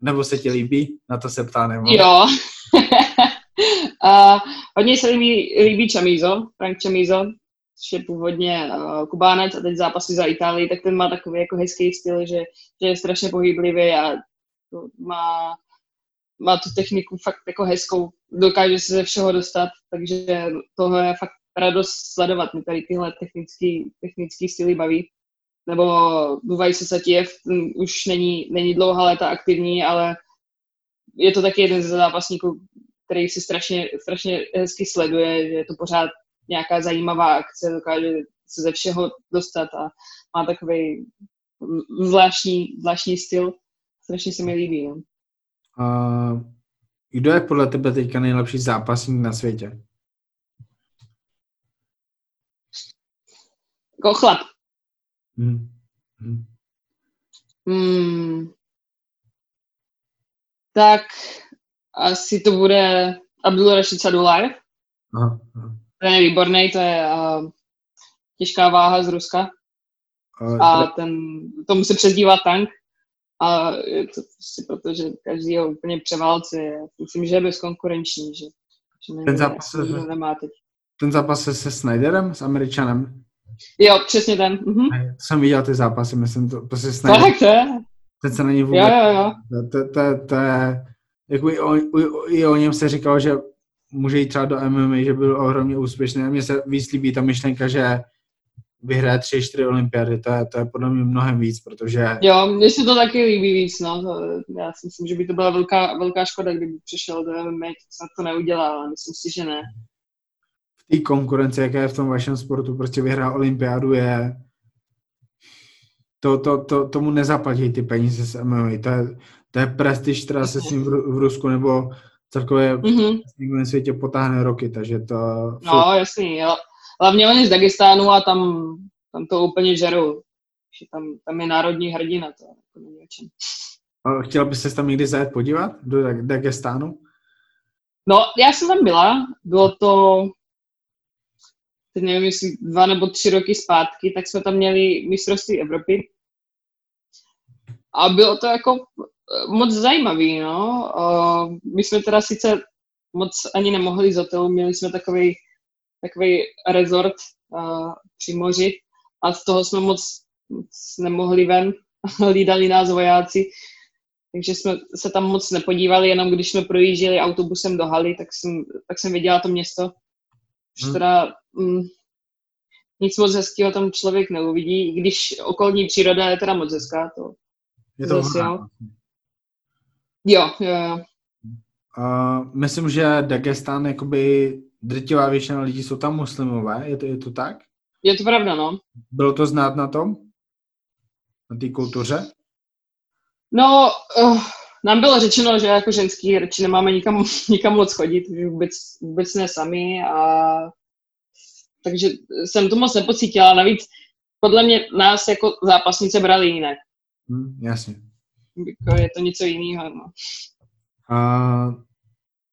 Nebo se ti líbí? Na to se ptá nebo? Jo. [LAUGHS] uh, hodně se líbí, líbí Chamizo, Frank Chamizo, což je původně uh, Kubánec a teď zápasy za Itálii, tak ten má takový jako hezký styl, že, že je strašně pohyblivý a má, má tu techniku fakt jako hezkou, dokáže se ze všeho dostat, takže toho je fakt radost sledovat. Mě tady tyhle technický, technický styly baví. Nebo Duvaj se Satiev už není, není dlouhá léta aktivní, ale je to taky jeden ze zápasníků, který si strašně, strašně hezky sleduje, že je to pořád nějaká zajímavá akce, dokáže se ze všeho dostat a má takový zvláštní, zvláštní styl. Strašně se mi líbí. Uh, kdo je podle tebe teďka nejlepší zápasník na světě? Jako chlap. Hmm. Hmm. Hmm. Tak asi to bude Abdul Rashid Sadulajev. Aha, Ten je výborný, to je uh, těžká váha z Ruska. A, a ten, tomu se přezdívá tank. A je to prostě proto, že každý ho úplně převálcuje. Myslím, že je bezkonkurenční, že, že ten zápas, se, nemá teď. ten zápas se, se Snyderem, s Američanem? Jo, přesně ten. Mhm. Jsem viděl ty zápasy, myslím, to, to se Snyder. Tak to je. Ten se není vůbec. Jo, jo, jo. To, to, to je, jako i o, i o něm se říkalo, že může jít třeba do MMA, že byl ohromně úspěšný. A mně se víc líbí ta myšlenka, že vyhraje tři, čtyři olympiády, to je, to je podle mě mnohem víc, protože... Jo, mně se to taky líbí víc, no. To, já si myslím, že by to byla velká, velká škoda, kdyby přišel do MMA, snad to neudělá, ale myslím si, že ne. Té konkurence, jaká je v tom vašem sportu, prostě vyhrát olympiádu je... To, to, to, tomu nezaplatí ty peníze z MMA, to je, to je prestiž, která se s ním v, v Rusku nebo celkově mm-hmm. v světě potáhne roky, takže to... No, jasný, jo. Hlavně oni z Dagestánu a tam, tam to úplně žerou. Že tam, tam je národní hrdina, to jako není o čem. Chtěla bys se tam někdy zajet podívat do Dagestánu? No, já jsem tam byla, bylo to, teď nevím, jestli dva nebo tři roky zpátky, tak jsme tam měli mistrovství Evropy. A bylo to jako eh, moc zajímavý, no. My jsme teda sice moc ani nemohli z hotelu, měli jsme takový takový resort uh, při moři a z toho jsme moc, moc nemohli ven, [LAUGHS] hlídali nás vojáci, takže jsme se tam moc nepodívali, jenom když jsme projížděli autobusem do haly, tak jsem, tak jsem viděla to město. Hmm. teda mm, nic moc hezkého tam člověk neuvidí, i když okolní příroda je teda moc hezká. To, je to zase, jo. jo, jo, jo. Uh, myslím, že Dagestan jakoby drtivá většina lidí jsou tam muslimové, je to, je to tak? Je to pravda, no. Bylo to znát na tom? Na té kultuře? No, uh, nám bylo řečeno, že jako ženský radši nemáme nikam, [LAUGHS] nikam moc chodit, vůbec, vůbec ne sami a takže jsem to moc nepocítila. Navíc podle mě nás jako zápasnice brali jinak. Hmm, jasně. Jako je to něco jiného. No. A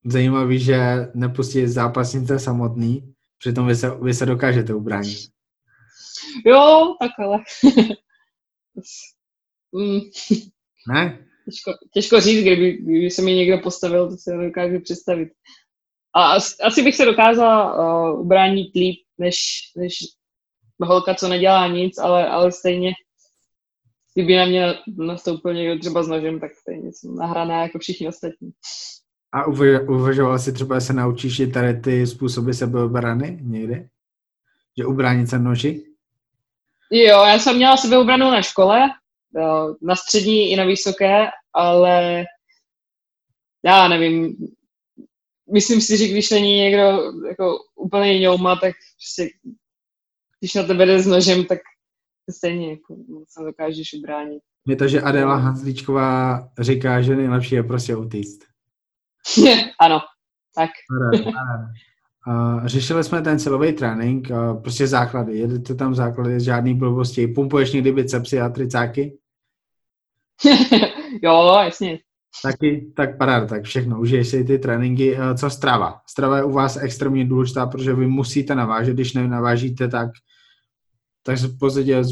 zajímavý, že nepustí zápasnice samotný, přitom vy se, vy se dokážete ubránit. Jo, tak ale. mm. [LAUGHS] Ne? Těžko, těžko říct, kdyby, kdyby se mi někdo postavil, to se nedokážu představit. A asi bych se dokázala uh, ubránit líp, než, než holka, co nedělá nic, ale, ale stejně, kdyby na mě nastoupil někdo třeba s nožem, tak stejně jsem nahraná jako všichni ostatní. A uvažoval jsi třeba, že se naučíš i tady ty způsoby sebeobrany někdy? Že ubránit se noži? Jo, já jsem měla sebeobranu na škole, na střední i na vysoké, ale já nevím, myslím si, že když není někdo jako úplně ňouma, tak prostě, když na tebe jde s nožem, tak stejně jako se dokážeš ubránit. Je to, že Adela Hanzlíčková říká, že nejlepší je prostě utíct. [LAUGHS] ano, tak. Uh, řešili jsme ten silový trénink, uh, prostě základy. Jedete tam základy, žádný blbosti. Pumpuješ někdy bicepsy a tricáky? [LAUGHS] jo, jasně. Taky, tak paráda, tak všechno. Užiješ si ty tréninky. Uh, co strava? Strava je u vás extrémně důležitá, protože vy musíte navážet. Když nenavážíte, tak, tak se v podstatě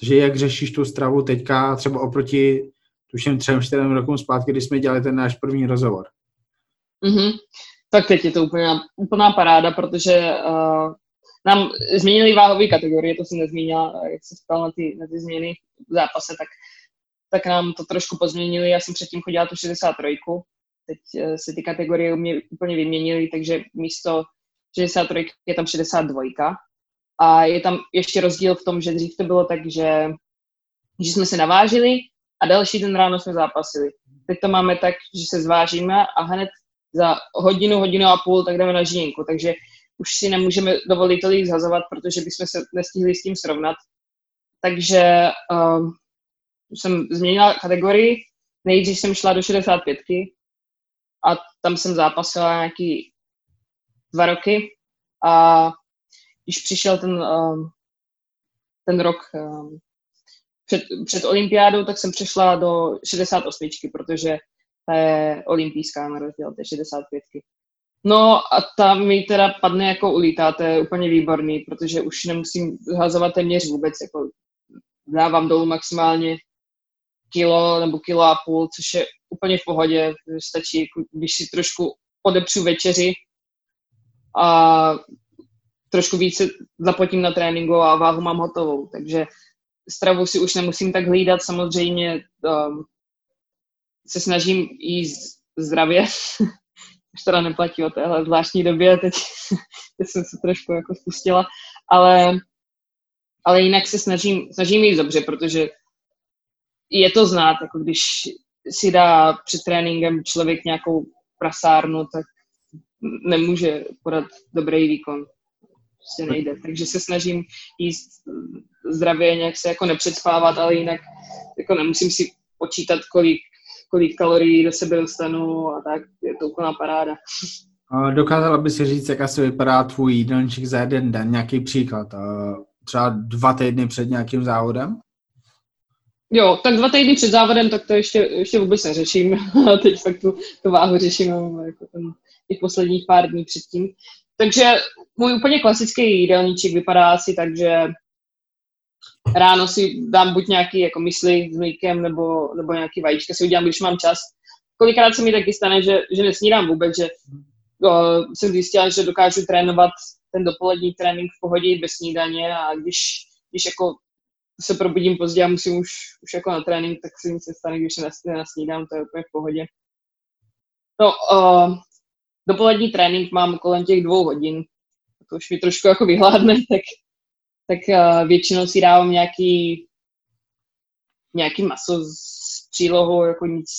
Takže jak řešíš tu stravu teďka třeba oproti tuším třem, čtyřem rokům zpátky, když jsme dělali ten náš první rozhovor? Mm-hmm tak teď je to úplná, úplná paráda, protože uh, nám změnili váhové kategorie, to jsem nezmínila, jak se ptal na ty, na ty změny v zápase, tak, tak nám to trošku pozměnili. Já jsem předtím chodila tu 63, teď uh, se ty kategorie u mě úplně vyměnily, takže místo 63 je tam 62. A je tam ještě rozdíl v tom, že dřív to bylo tak, že, že jsme se navážili a další den ráno jsme zápasili. Teď to máme tak, že se zvážíme a hned za hodinu, hodinu a půl, tak jdeme na žínku, takže už si nemůžeme dovolit tolik zhazovat, protože bychom se nestihli s tím srovnat. Takže uh, jsem změnila kategorii, nejdřív jsem šla do 65 a tam jsem zápasila nějaký dva roky a když přišel ten, uh, ten rok uh, před, před olympiádou, tak jsem přešla do 68, protože ta je olympijská na rozdíl té 65. No a ta mi teda padne jako ulítá, to je úplně výborný, protože už nemusím hazovat téměř vůbec, jako dávám dolů maximálně kilo nebo kilo a půl, což je úplně v pohodě, stačí, když si trošku odepřu večeři a trošku více zapotím na tréninku a váhu mám hotovou, takže stravu si už nemusím tak hlídat, samozřejmě um, se snažím jíst zdravě, už teda neplatí o téhle zvláštní době, teď, [LAUGHS] teď jsem se trošku jako spustila, ale, ale jinak se snažím, snažím jíst dobře, protože je to znát, jako když si dá před tréninkem člověk nějakou prasárnu, tak nemůže podat dobrý výkon. Prostě nejde. Takže se snažím jíst zdravě, nějak se jako nepředspávat, ale jinak jako nemusím si počítat, kolik kolik kalorií do sebe dostanu a tak, je to úplná paráda. Dokázala by si říct, jak asi vypadá tvůj jídelníček za jeden den, nějaký příklad, třeba dva týdny před nějakým závodem? Jo, tak dva týdny před závodem, tak to ještě, ještě vůbec neřeším. [LAUGHS] Teď fakt tu, tu váhu řeším jako ten, těch posledních pár dní předtím. Takže můj úplně klasický jídelníček vypadá asi tak, že ráno si dám buď nějaký jako mysli s mlíkem nebo, nebo nějaký vajíčka si udělám, když mám čas. Kolikrát se mi taky stane, že, že nesnídám vůbec, že o, jsem zjistila, že dokážu trénovat ten dopolední trénink v pohodě bez snídaně a když, když jako se probudím pozdě a musím už, už jako na trénink, tak si mi se stane, když se nasnídám, to je úplně v pohodě. No, o, dopolední trénink mám kolem těch dvou hodin, to už mi trošku jako vyhládne, [LAUGHS] tak tak uh, většinou si dávám nějaký, nějaký maso s přílohou, jako nic,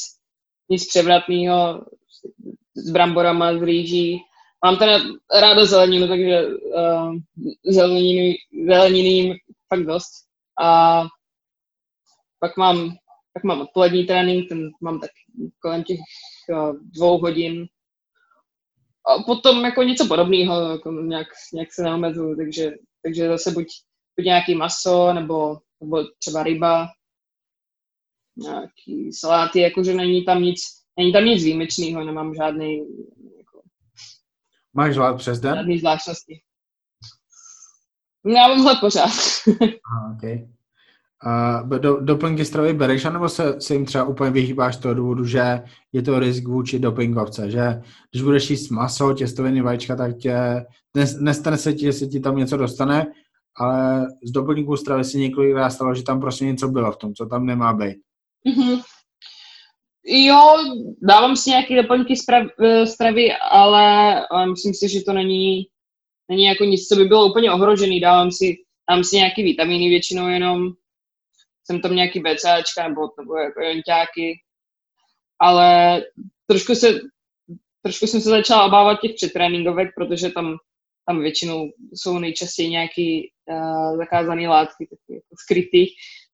nic převratného, s bramborama, s rýží. Mám teda ráda zeleninu, takže uh, zeleniny, zeleniny jim fakt dost. A pak mám, pak mám odpolední trénink, ten mám tak kolem těch dvou hodin. A potom jako něco podobného, jako nějak, nějak se neomezuju, takže takže zase buď, buď nějaký maso, nebo, nebo třeba ryba, nějaký saláty, jakože není tam nic, není tam nic výjimečného, nemám žádný jako, Máš hlad přes den? Žádný zvláštnosti. Já mám hlad pořád. [LAUGHS] Aha, okay. Uh, do, doplňky stravy bereš, anebo se, se jim třeba úplně vyhýbáš z toho důvodu, že je to risk vůči dopingovce, že když budeš jíst maso, těstoviny, vajíčka, tak tě, nestane se ti, jestli ti tam něco dostane, ale z doplňků stravy si několikrát stalo, že tam prostě něco bylo v tom, co tam nemá být. Mm-hmm. Jo, dávám si nějaké doplňky eh, stravy, ale, ale myslím si, že to není, není jako nic, co by bylo úplně ohrožený. Dávám si, dávám si nějaké vitamíny většinou jenom, jsem tam nějaký BCAčka nebo, nebo jako jonťáky, ale trošku se trošku jsem se začala obávat těch předtréninkovek, protože tam tam většinou jsou nejčastěji nějaký uh, zakázané látky, takové jako skrytý.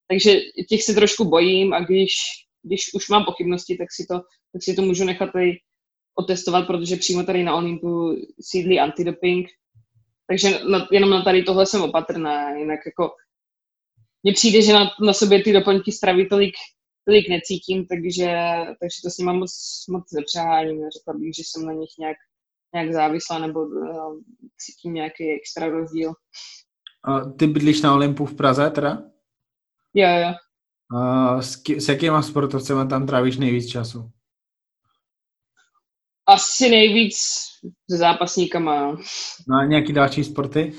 Takže těch se trošku bojím a když, když už mám pochybnosti, tak si to, tak si to můžu nechat tady otestovat, protože přímo tady na Olympu sídlí antidoping. Takže na, jenom na tady tohle jsem opatrná, jinak jako mně přijde, že na, na sobě ty doplňky stravy tolik, tolik necítím, takže, takže to s nima moc, moc nepřeháním. Řekla bych, že jsem na nich nějak, nějak závislá nebo uh, cítím nějaký extra rozdíl. A ty bydlíš na Olympu v Praze teda? Jo, jo. A s, ký, s jakýma sportovcemi tam trávíš nejvíc času? Asi nejvíc se zápasníkama. No a nějaký další sporty?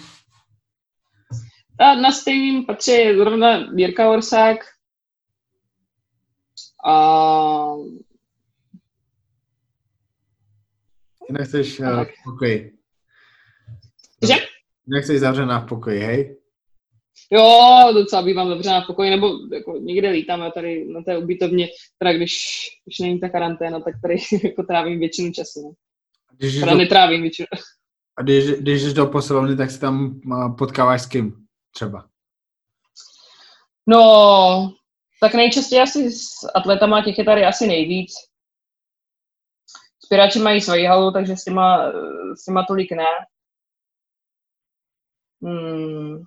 A na stejným patří zrovna Jirka Orsák a jsi uh, v pokoji. Že? Jsi zavřená v pokoji, hej? Jo, docela bývám zavřená v pokoji, nebo jako někde lítáme tady na té ubytovně, teda když, když není ta karanténa, tak tady [LAUGHS] jako trávím většinu času. Ne? Když Teda do, netrávím většinu. a když, když jdeš do posilovny, tak se tam uh, potkáváš s kým třeba? No, tak nejčastěji asi s atletama, těch je tady asi nejvíc. Spěrači mají svoji halu, takže s těma, s těma tolik ne. Hmm.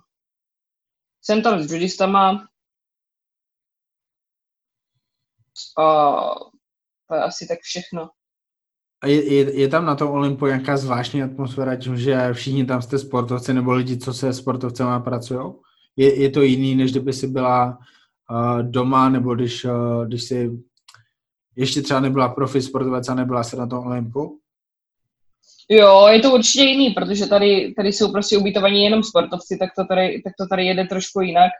Jsem tam s judistama. A to je asi tak všechno. A je, je, je tam na tom Olympu nějaká zvláštní atmosféra, tím, že všichni tam jste sportovci nebo lidi, co se sportovcema pracují? Je, je to jiný, než kdyby si byla uh, doma, nebo když, uh, když si ještě třeba nebyla profi sportovec a nebyla se na tom Olympu? Jo, je to určitě jiný, protože tady, tady jsou prostě ubytovaní jenom sportovci, tak to tady, tak to tady jede trošku jinak.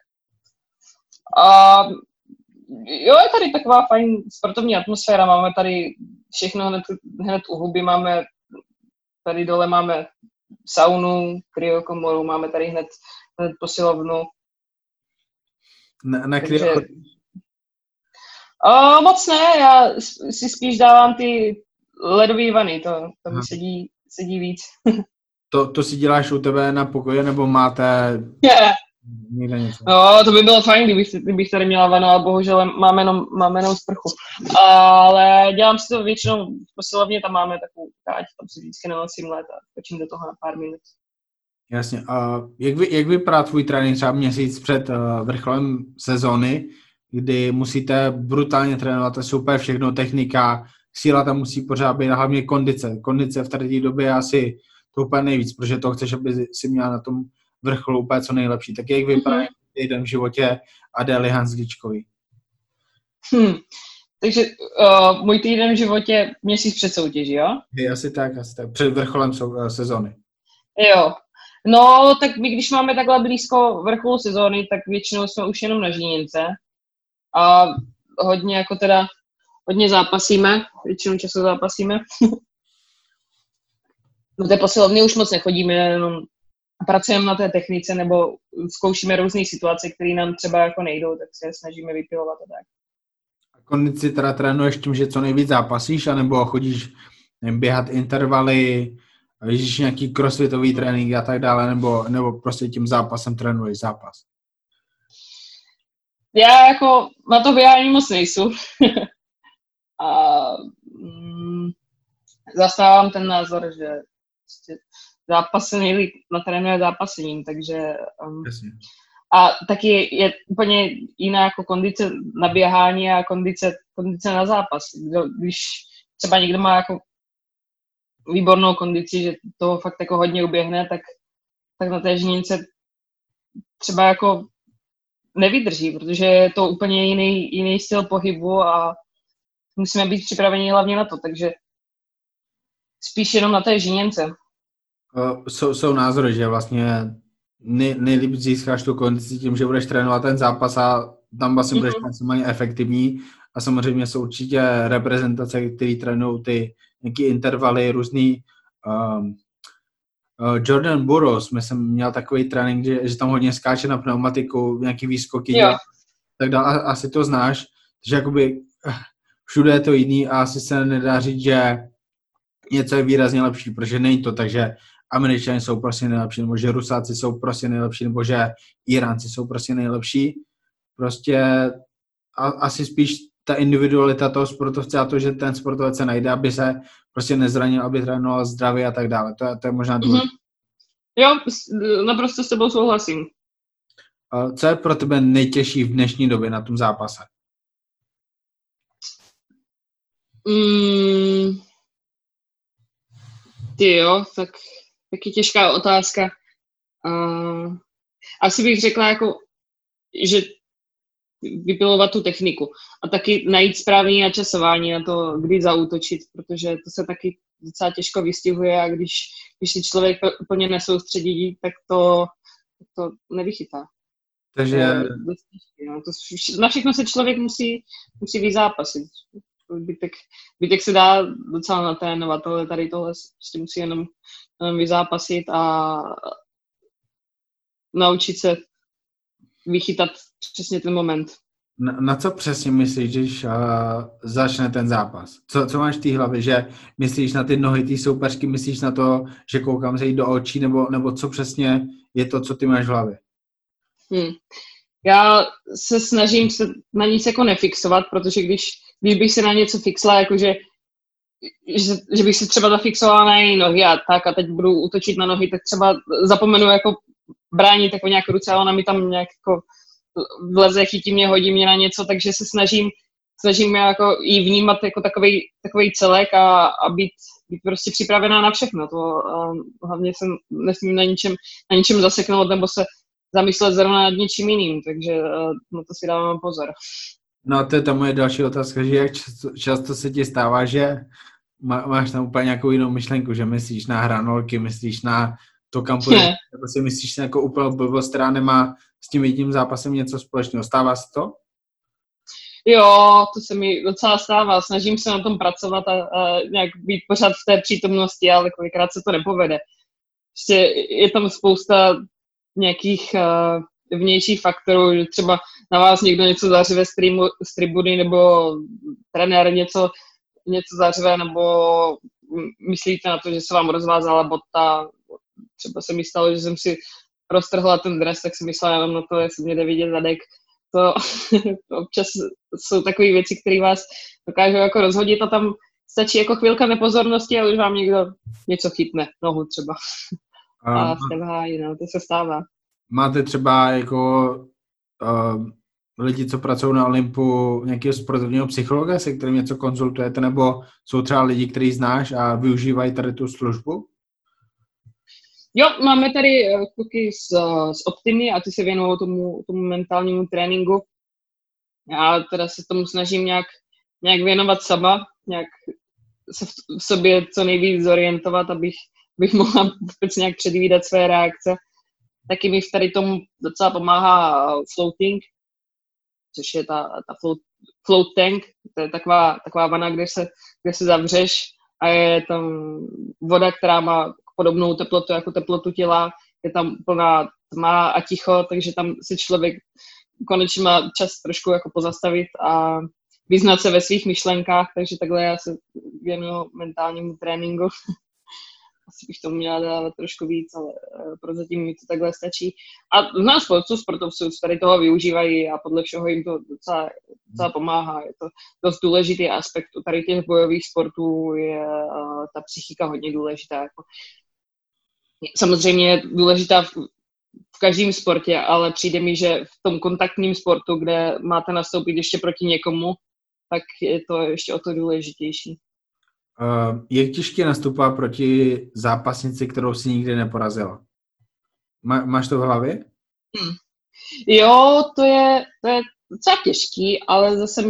A jo, je tady taková fajn sportovní atmosféra, máme tady všechno hned, hned u huby, máme tady dole máme saunu, kryokomoru, máme tady hned, hned posilovnu. Na, na Takže- kryo, A moc ne, já si spíš dávám ty ledové vany, to, to mi sedí, sedí víc. to, to si děláš u tebe na pokoji, nebo máte Yeah. někde něco? No, to by bylo fajn, kdybych, kdybych tady měla vanu, ale bohužel máme jenom, máme jenom sprchu. Ale dělám si to většinou v posilovně, tam máme takovou káť, tam si vždycky nenosím let a točím do toho na pár minut. Jasně. A jak, vy, jak vypadá tvůj trénink třeba měsíc před uh, vrcholem sezóny, kdy musíte brutálně trénovat, to je super všechno, technika, síla tam musí pořád být, a hlavně kondice. Kondice v té době je asi to úplně nejvíc, protože to chceš, aby si měla na tom vrcholu úplně co nejlepší. Tak jak vypadá Mhm. mm-hmm. týden v životě Adély Hanzlíčkový? Hm. Takže uh, můj týden v životě měsíc před soutěží, jo? Je asi tak, asi tak. Před vrcholem sou- eh, sezóny. Jo. No, tak my, když máme takhle blízko vrcholu sezóny, tak většinou jsme už jenom na žíněnce. A hodně jako teda, hodně zápasíme, většinou času zápasíme. [LAUGHS] Do té posilovny už moc nechodíme, jenom pracujeme na té technice nebo zkoušíme různé situace, které nám třeba jako nejdou, tak se snažíme vypilovat a tak. Kondici teda trénuješ tím, že co nejvíc zápasíš, anebo chodíš běhat intervaly, ježíš nějaký crossfitový trénink a tak dále, nebo, nebo prostě tím zápasem trénuješ zápas. Já jako na to běhání moc nejsou. [LAUGHS] a mm, zastávám ten názor, že prostě zápas se nejlíp natrénuje zápasením, takže um, Jasně. a taky je úplně jiná jako kondice na běhání a kondice, kondice na zápas. Když třeba někdo má jako výbornou kondici, že toho fakt jako hodně uběhne, tak, tak na té žnínce třeba jako nevydrží, protože je to úplně jiný, jiný styl pohybu a musíme být připraveni hlavně na to, takže spíš jenom na té žíněnce. Uh, jsou, jsou názory, že vlastně nej, nejlíp získáš tu kondici tím, že budeš trénovat ten zápas a tam vlastně budeš Mhm. maximálně efektivní a samozřejmě jsou určitě reprezentace, které trénují ty nějaký intervaly, různý um, uh, Jordan Burroughs, myslím, měl takový trénink, že, že tam hodně skáče na pneumatiku, nějaký výskoky, Jo. tak dále, asi to znáš, že jakoby eh, všude je to jiný a asi se nedá říct, že něco je výrazně lepší, protože není to, takže Američané jsou prostě nejlepší, nebo že Rusáci jsou prostě nejlepší, nebo že Iránci jsou prostě nejlepší. Prostě a, asi spíš ta individualita toho sportovce a to, že ten sportovec se najde, aby se prostě nezranil, aby trénoval zdravě a tak dále. To je, to je možná důležité. Mm-hmm. Jo, naprosto s tebou souhlasím. Co je pro tebe nejtěžší v dnešní době na tom zápase? Mm, ty jo, tak taky těžká otázka. Uh, asi bych řekla jako, že vypilovat tu techniku a taky najít správný načasování na to, kdy zautočit, protože to se taky docela těžko vystihuje a když, když si člověk úplně nesoustředí, tak to, to nevychytá. Takže... No, to, na všechno se člověk musí, musí vyzápasit. Bytek, bytek se dá docela natrénovat, ale tady tohle prostě musí jenom, jenom vyzápasit a naučit se vychytat přesně ten moment. Na, na co přesně myslíš, když uh, začne ten zápas? Co, co máš v té hlavě, že myslíš na ty nohy té soupeřky, myslíš na to, že koukám se jí do očí, nebo, nebo co přesně je to, co ty máš v hlavě? Hmm. Já se snažím se na nic jako nefixovat, protože když, když bych se na něco fixla, jakože že, že bych se třeba zafixovala na její nohy a tak a teď budu útočit na nohy, tak třeba zapomenu jako bránit jako nějak ruce a ona mi tam nějak jako vleze, chytí mě, hodí mě na něco, takže se snažím, snažím jako jí vnímat jako takový, takový celek a, a být, být prostě připravená na všechno. To, a hlavně jsem nesmím na ničem, na ničem zaseknout nebo se zamyslet zrovna nad něčím jiným, takže na to si dávám pozor. No a to je ta moje další otázka, že jak často, často se ti stává, že má, máš tam úplně nějakou jinou myšlenku, že myslíš na hranolky, myslíš na to, kam půjdeš, nebo si myslíš jako úplně blbost, která nemá s tím jedním zápasem něco společného. Stává se to? Jo, to se mi docela stává. Snažím se na tom pracovat a, a nějak být pořád v té přítomnosti, ale kolikrát se to nepovede. Prostě je tam spousta nějakých uh, vnějších faktorů, že třeba na vás někdo něco zařve z, tribu, z tribuny, nebo trenér něco, něco zařve, nebo myslíte na to, že se vám rozvázala bota. Třeba se mi stalo, že jsem si roztrhla ten dres, tak jsem myslela jenom na to, jestli mě jde vidět zadek. To, [LAUGHS] to občas jsou takové věci, které vás dokážou jako rozhodit a tam stačí jako chvilka nepozornosti a už vám někdo něco chytne, nohu třeba. A jste v háji, no, to se stává. Máte třeba jako uh, lidi, co pracují na Olympu, nějakého sportovního psychologa, se kterým něco konzultujete, nebo jsou třeba lidi, který znáš a využívají tady tu službu? Jo, máme tady eh, kluky z, z Optimy a ty se věnují tomu, tomu mentálnímu tréninku. Já teda se tomu snažím nějak, nějak věnovat sama, nějak se v, v sobě co nejvíc zorientovat, abych bych mohla vůbec nějak předvídat své reakce. Taky mi v tady tomu docela pomáhá floating, což je ta, ta float, float tank, to je taková, taková vana, kde se, kde se zavřeš a je tam voda, která má podobnou teplotu jako teplotu těla, je tam plná tma a ticho, takže tam si člověk konečně má čas trošku jako pozastavit a vyznat se ve svých myšlenkách, takže takhle já se věnuju mentálnímu tréninku. [LAUGHS] Asi bych tomu měla dávat trošku víc, ale eh, prozatím mi to takhle stačí. A v nás spoustu sportovců tady toho využívají a podle všeho jim to docela, docela pomáhá. Je to dost důležitý aspekt u tady těch bojových sportů, je uh, ta psychika hodně důležitá. Jako samozřejmě je důležitá v, v každém sportě, ale přijde mi, že v tom kontaktním sportu, kde máte nastoupit ještě proti někomu, tak je to ještě o to důležitější. Uh, jak těžké nastupá proti zápasnici, kterou si nikdy neporazila? Má, máš to v hlavě? Hmm. Jo, to je, to je docela těžký, ale zase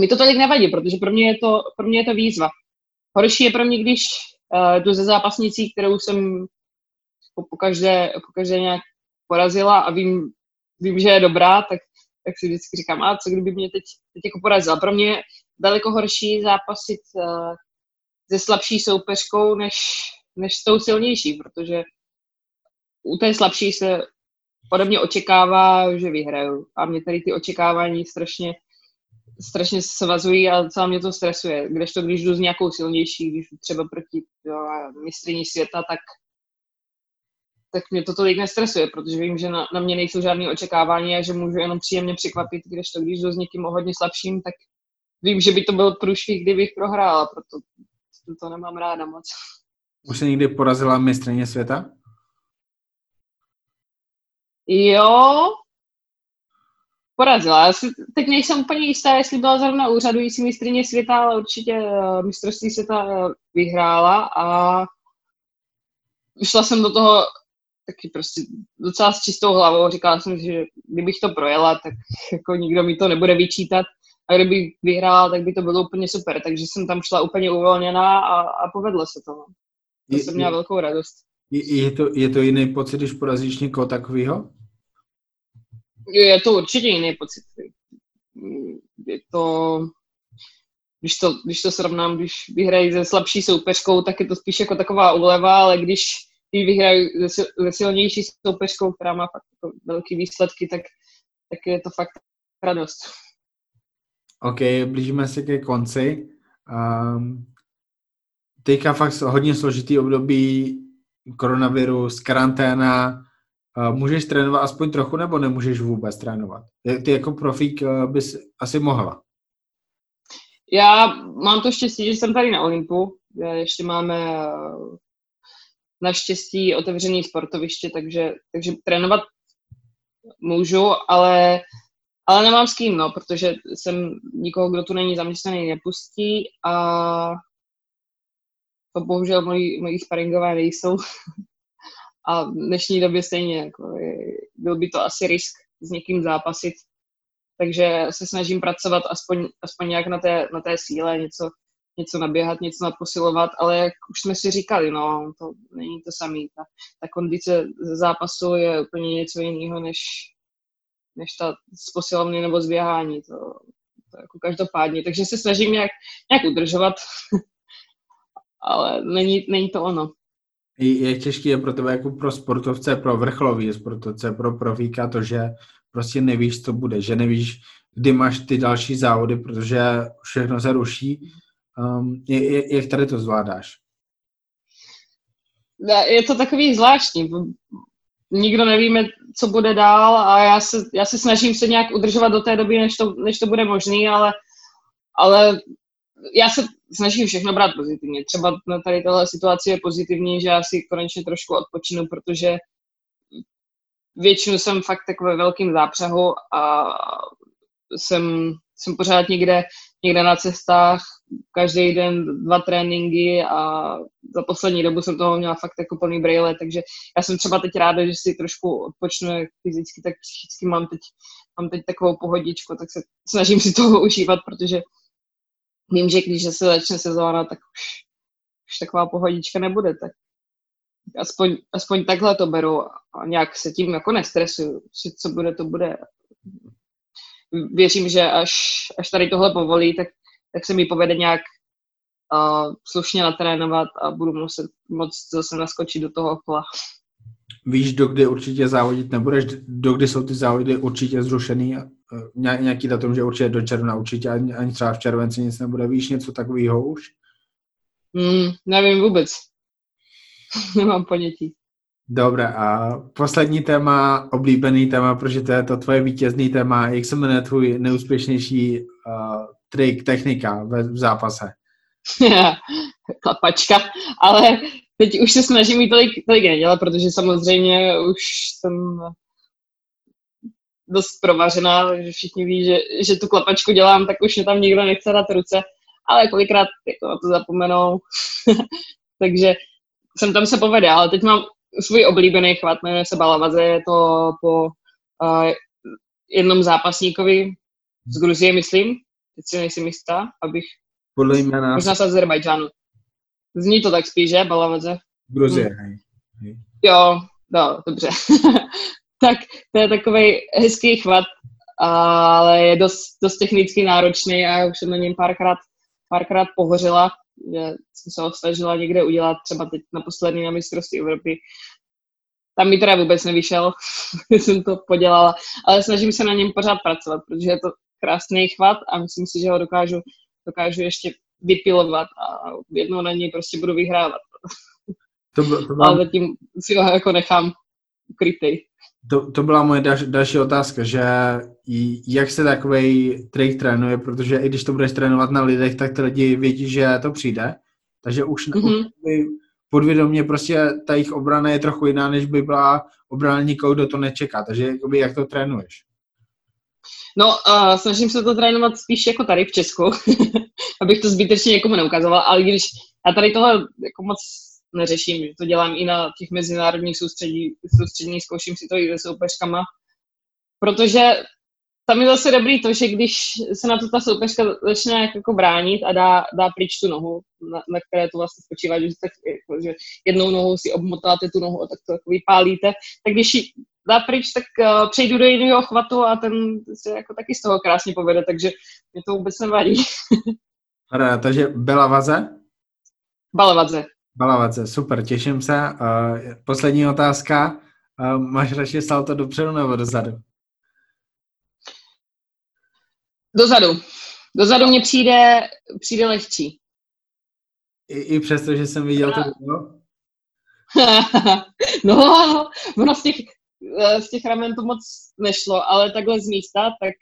mi to tolik nevadí, protože pro mě je to, pro mě je to výzva. Horší je pro mě, když uh, jdu ze zápasnicí, kterou jsem po, po, každé, po každé nějak porazila a vím, vím, že je dobrá, tak, tak si vždycky říkám, a co kdyby mě teď, teď jako porazila. Pro mě daleko horší zápasit uh, se slabší soupeřkou, než, než s tou silnější, protože u té slabší se podobně očekává, že vyhraju. A mě tady ty očekávání strašně strašně svazují a celá mě to stresuje. Kdežto, když jdu s nějakou silnější, když třeba proti jo, mistriní světa, tak, tak mě to tolik nestresuje, protože vím, že na, na mě nejsou žádné očekávání a že můžu jenom příjemně překvapit, když to, když jdu s někým o hodně slabším, tak vím, že by to byl průšvih, kdybych prohrála, proto to nemám ráda moc. Už se někdy porazila mistrně světa? Jo, porazila. Já si teď nejsem úplně jistá, jestli byla zrovna úřadující mistrně světa, ale určitě uh, mistrovství světa uh, vyhrála a šla jsem do toho taky prostě docela s čistou hlavou. Říkala jsem, že kdybych to projela, tak [LAUGHS] jako nikdo mi to nebude vyčítat. A kdyby vyhrála, tak by to bylo úplně super. Takže jsem tam šla úplně uvolněná a, a povedlo se to. No. To je, jsem měla velkou radost. Je, je, to, je to jiný pocit, když porazíš někoho takového? Je to určitě jiný pocit. Je to, když to, když to srovnám, když vyhrají se slabší soupeřkou, tak je to spíš jako taková úleva, ale když, když vyhrají se, se silnější soupeřkou, která má fakt jako velký výsledky, tak, tak je to fakt radost. OK, blížíme se ke konci. Um, teďka fakt hodně složitý období, koronavirus, karanténa, můžeš trénovat aspoň trochu, nebo nemůžeš vůbec trénovat? Ty jako profík eh, bys asi mohla. Já mám to štěstí, že jsem tady na Olympu. Ještě máme eh, naštěstí otevřený sportoviště, takže, takže trénovat můžu, ale, ale nemám s kým, no, protože jsem nikoho, kdo tu není zaměstnaný, nepustí a to bohužel moji, moji sparingové nejsou. [LAUGHS] a v dnešní době stejně jako byl by to asi risk s někým zápasit. Takže se snažím pracovat aspoň, aspoň nějak na té, na té síle, něco, něco naběhat, něco naposilovat, ale jak už jsme si říkali, no, to není to samé. Ta, ta kondice ze zápasu je úplně něco jiného, než, než ta z posilovny nebo z běhání. To, to jako každopádně. Takže se snažím nějak, nějak udržovat, [LAUGHS] ale není, není to ono je těžké je pro tebe jako pro sportovce, pro vrcholový sportovce, pro profíka to, že prostě nevíš, co bude, že nevíš, kdy máš ty další závody, protože všechno se ruší. Um, je, je, jak tady to zvládáš? Je to takový zvláštní. Nikdo nevíme, co bude dál a já se, já se snažím se nějak udržovat do té doby, než to, než to bude možný, ale, ale já se snažím všechno brát pozitivně. Třeba na tady téhle situaci je pozitivní, že já si konečně trošku odpočinu, protože většinu jsem fakt takové velkým zápřehu a jsem, jsem pořád někde, někde na cestách, každý den dva tréninky a za poslední dobu jsem toho měla fakt jako plný brýle, takže já jsem třeba teď ráda, že si trošku odpočnu jak fyzicky, tak psychicky mám teď, mám teď takovou pohodičku, tak se snažím si toho užívat, protože vím, že když se začne sezóna, tak už, už taková pohodička nebude, tak aspoň, aspoň takhle to beru a nějak se tím jako nestresuju, co bude, to bude. Věřím, že až, až tady tohle povolí, tak, tak se mi povede nějak uh, slušně natrénovat a budu muset moc zase naskočit do toho kola. Víš, dokdy určitě závodit nebudeš, dokdy jsou ty závody určitě zrušený? Eh, nějaký datum, že určitě do června, určitě ani, ani třeba v červenci nic nebude. Víš něco takového už? Mm, nevím vůbec. [LAUGHS] Nemám ponětí. Dobré, a poslední téma, oblíbený téma, protože to je to tvoje vítězný téma. Jak se jmenuje tvůj neúspěšnější uh, trik, technika v, v zápase? [LAUGHS] Klapačka, ale teď už se snažím mít tolik, tolik nedělat, protože samozřejmě už jsem dost provařená, že všichni ví, že, že tu klapačku dělám, tak už mě tam nikdo nechce dát ruce, ale kolikrát jako na to zapomenou. [LAUGHS] Takže jsem tam se povede, ale teď mám svůj oblíbený chvat, jmenuje se Balavaze, je to po uh, jednom zápasníkovi z Gruzie, myslím, teď si nejsem jistá, abych... Podle jména... Možná z Azerbajdžánu. Zní to tak spíš, že? Balavaze. Gruzie, hm. Jo, no, dobře. [LAUGHS] tak to je takový hezký chvat, ale je dost, dost technicky náročný a už jsem na něm párkrát, párkrát pohořila, že jsem se ho snažila někde udělat, třeba teď na poslední na mistrovství Evropy. Tam mi teda vůbec nevyšel, [LAUGHS] jsem to podělala, ale snažím se na něm pořád pracovat, protože je to krásný chvat a myslím si, že ho dokážu, dokážu ještě vypilovat a jednou na něj prostě budu vyhrávat. To, to mám... Ale zatím si ho jako nechám ukrytej. To, to byla moje další, další otázka, že jak se takový trik trénuje, protože i když to budeš trénovat na lidech, tak ty lidi vědí, že to přijde. Takže už mm-hmm. podvědomě prostě ta jejich obrana je trochu jiná, než by byla obrana nikoho, kdo to nečeká. Takže jakoby, jak to trénuješ? No, uh, snažím se to trénovat spíš jako tady v Česku, [LAUGHS] abych to zbytečně někomu neukazoval, ale když já tady tohle jako moc neřeším, to dělám i na těch mezinárodních soustředí, soustředních, zkouším si to i se soupeřkama, protože tam je zase dobrý to, že když se na to ta soupeřka začne jako bránit a dá, dá pryč tu nohu, na, na které to vlastně spočívá, že, tak, jako, že jednou nohou si obmotáte tu nohu a tak to jako vypálíte, tak když ji dá pryč, tak uh, přejdu do jiného chvatu a ten se jako taky z toho krásně povede, takže mě to vůbec nevadí. [LAUGHS] takže byla vaze? Balavadze. Balavadze, super, těším se. Uh, poslední otázka. Uh, máš radši salto dopředu nebo dozadu? Dozadu. Dozadu mě přijde, přijde lehčí. I, I přesto, že jsem viděl to video? [LAUGHS] no, ono z těch, eh, z těch ramen to moc nešlo, ale takhle z místa, tak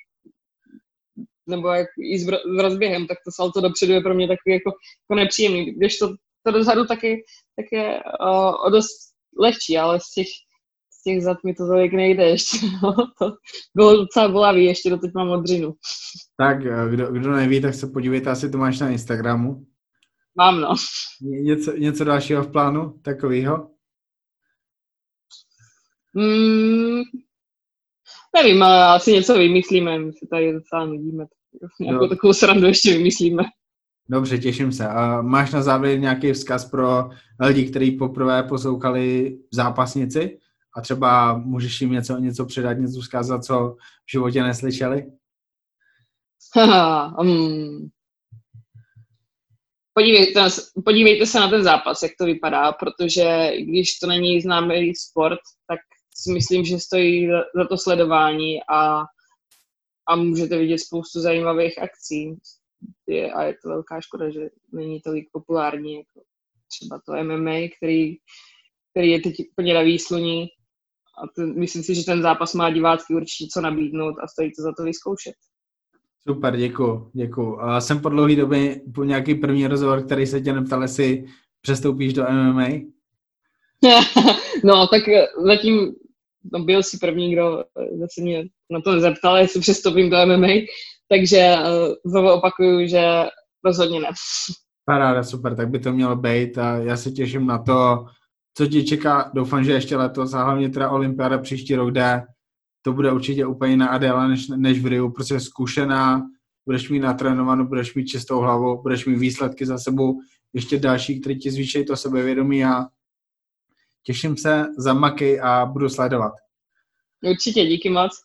nebo jak i s, rozběhem, tak to salto dopředu je pro mě takový jako, jako nepříjemný. Když to, to dozadu taky, tak je uh, o dost lehčí, ale z těch, z těch zad mi to tolik nejde ještě. [LAUGHS] No. to bylo docela bolavý, ještě doteď mám modřinu. Tak, eh, kdo, kdo neví, tak se podívejte, asi to máš na Instagramu. Mám, no. Něco, něco dalšího v plánu takového? Mm, nevím, ale asi něco vymyslíme, my se tady docela nudíme. Nějakou no. takovou srandu ještě vymyslíme. Dobře, těším se. A máš na závěr nějaký vzkaz pro lidi, kteří poprvé poslouchali zápasnici? A třeba můžeš jim něco, něco předat, něco vzkázat, co v životě neslyšeli? [LAUGHS] um, podívejte, podívejte se na ten zápas, jak to vypadá, protože když to není známý sport, tak si myslím, že stojí za to sledování a, a můžete vidět spoustu zajímavých akcí. Je, a je to velká škoda, že není tolik populární jako třeba to MMA, který, který je teď úplně na výsluní. A ten, myslím si, že ten zápas má divácky určitě co nabídnout a stojí to za to vyzkoušet. Super, děkuji, děkuji. A jsem po dlouhé době po nějaký první rozhovor, který se tě neptal, jestli přestoupíš do MMA? [LAUGHS] no, tak eh, zatím no, byl si první, kdo eh, zase mě na to zeptal, jestli přestoupím do MMA, takže uh, znovu opakuju, že rozhodně ne. Paráda, super, tak by to mělo být a já se těším na to, co ti čeká. Doufám, že ještě letos a hlavně teda olympiáda příští rok, kde to bude určitě úplně jiná Adela než, než v Riu, protože zkušená, budeš mít natrénovanou, budeš mít čistou hlavu, budeš mít výsledky za sebou, ještě další, který ti zvýší to sebevědomí a těším se za maky a budu sledovat. Určitě, díky moc.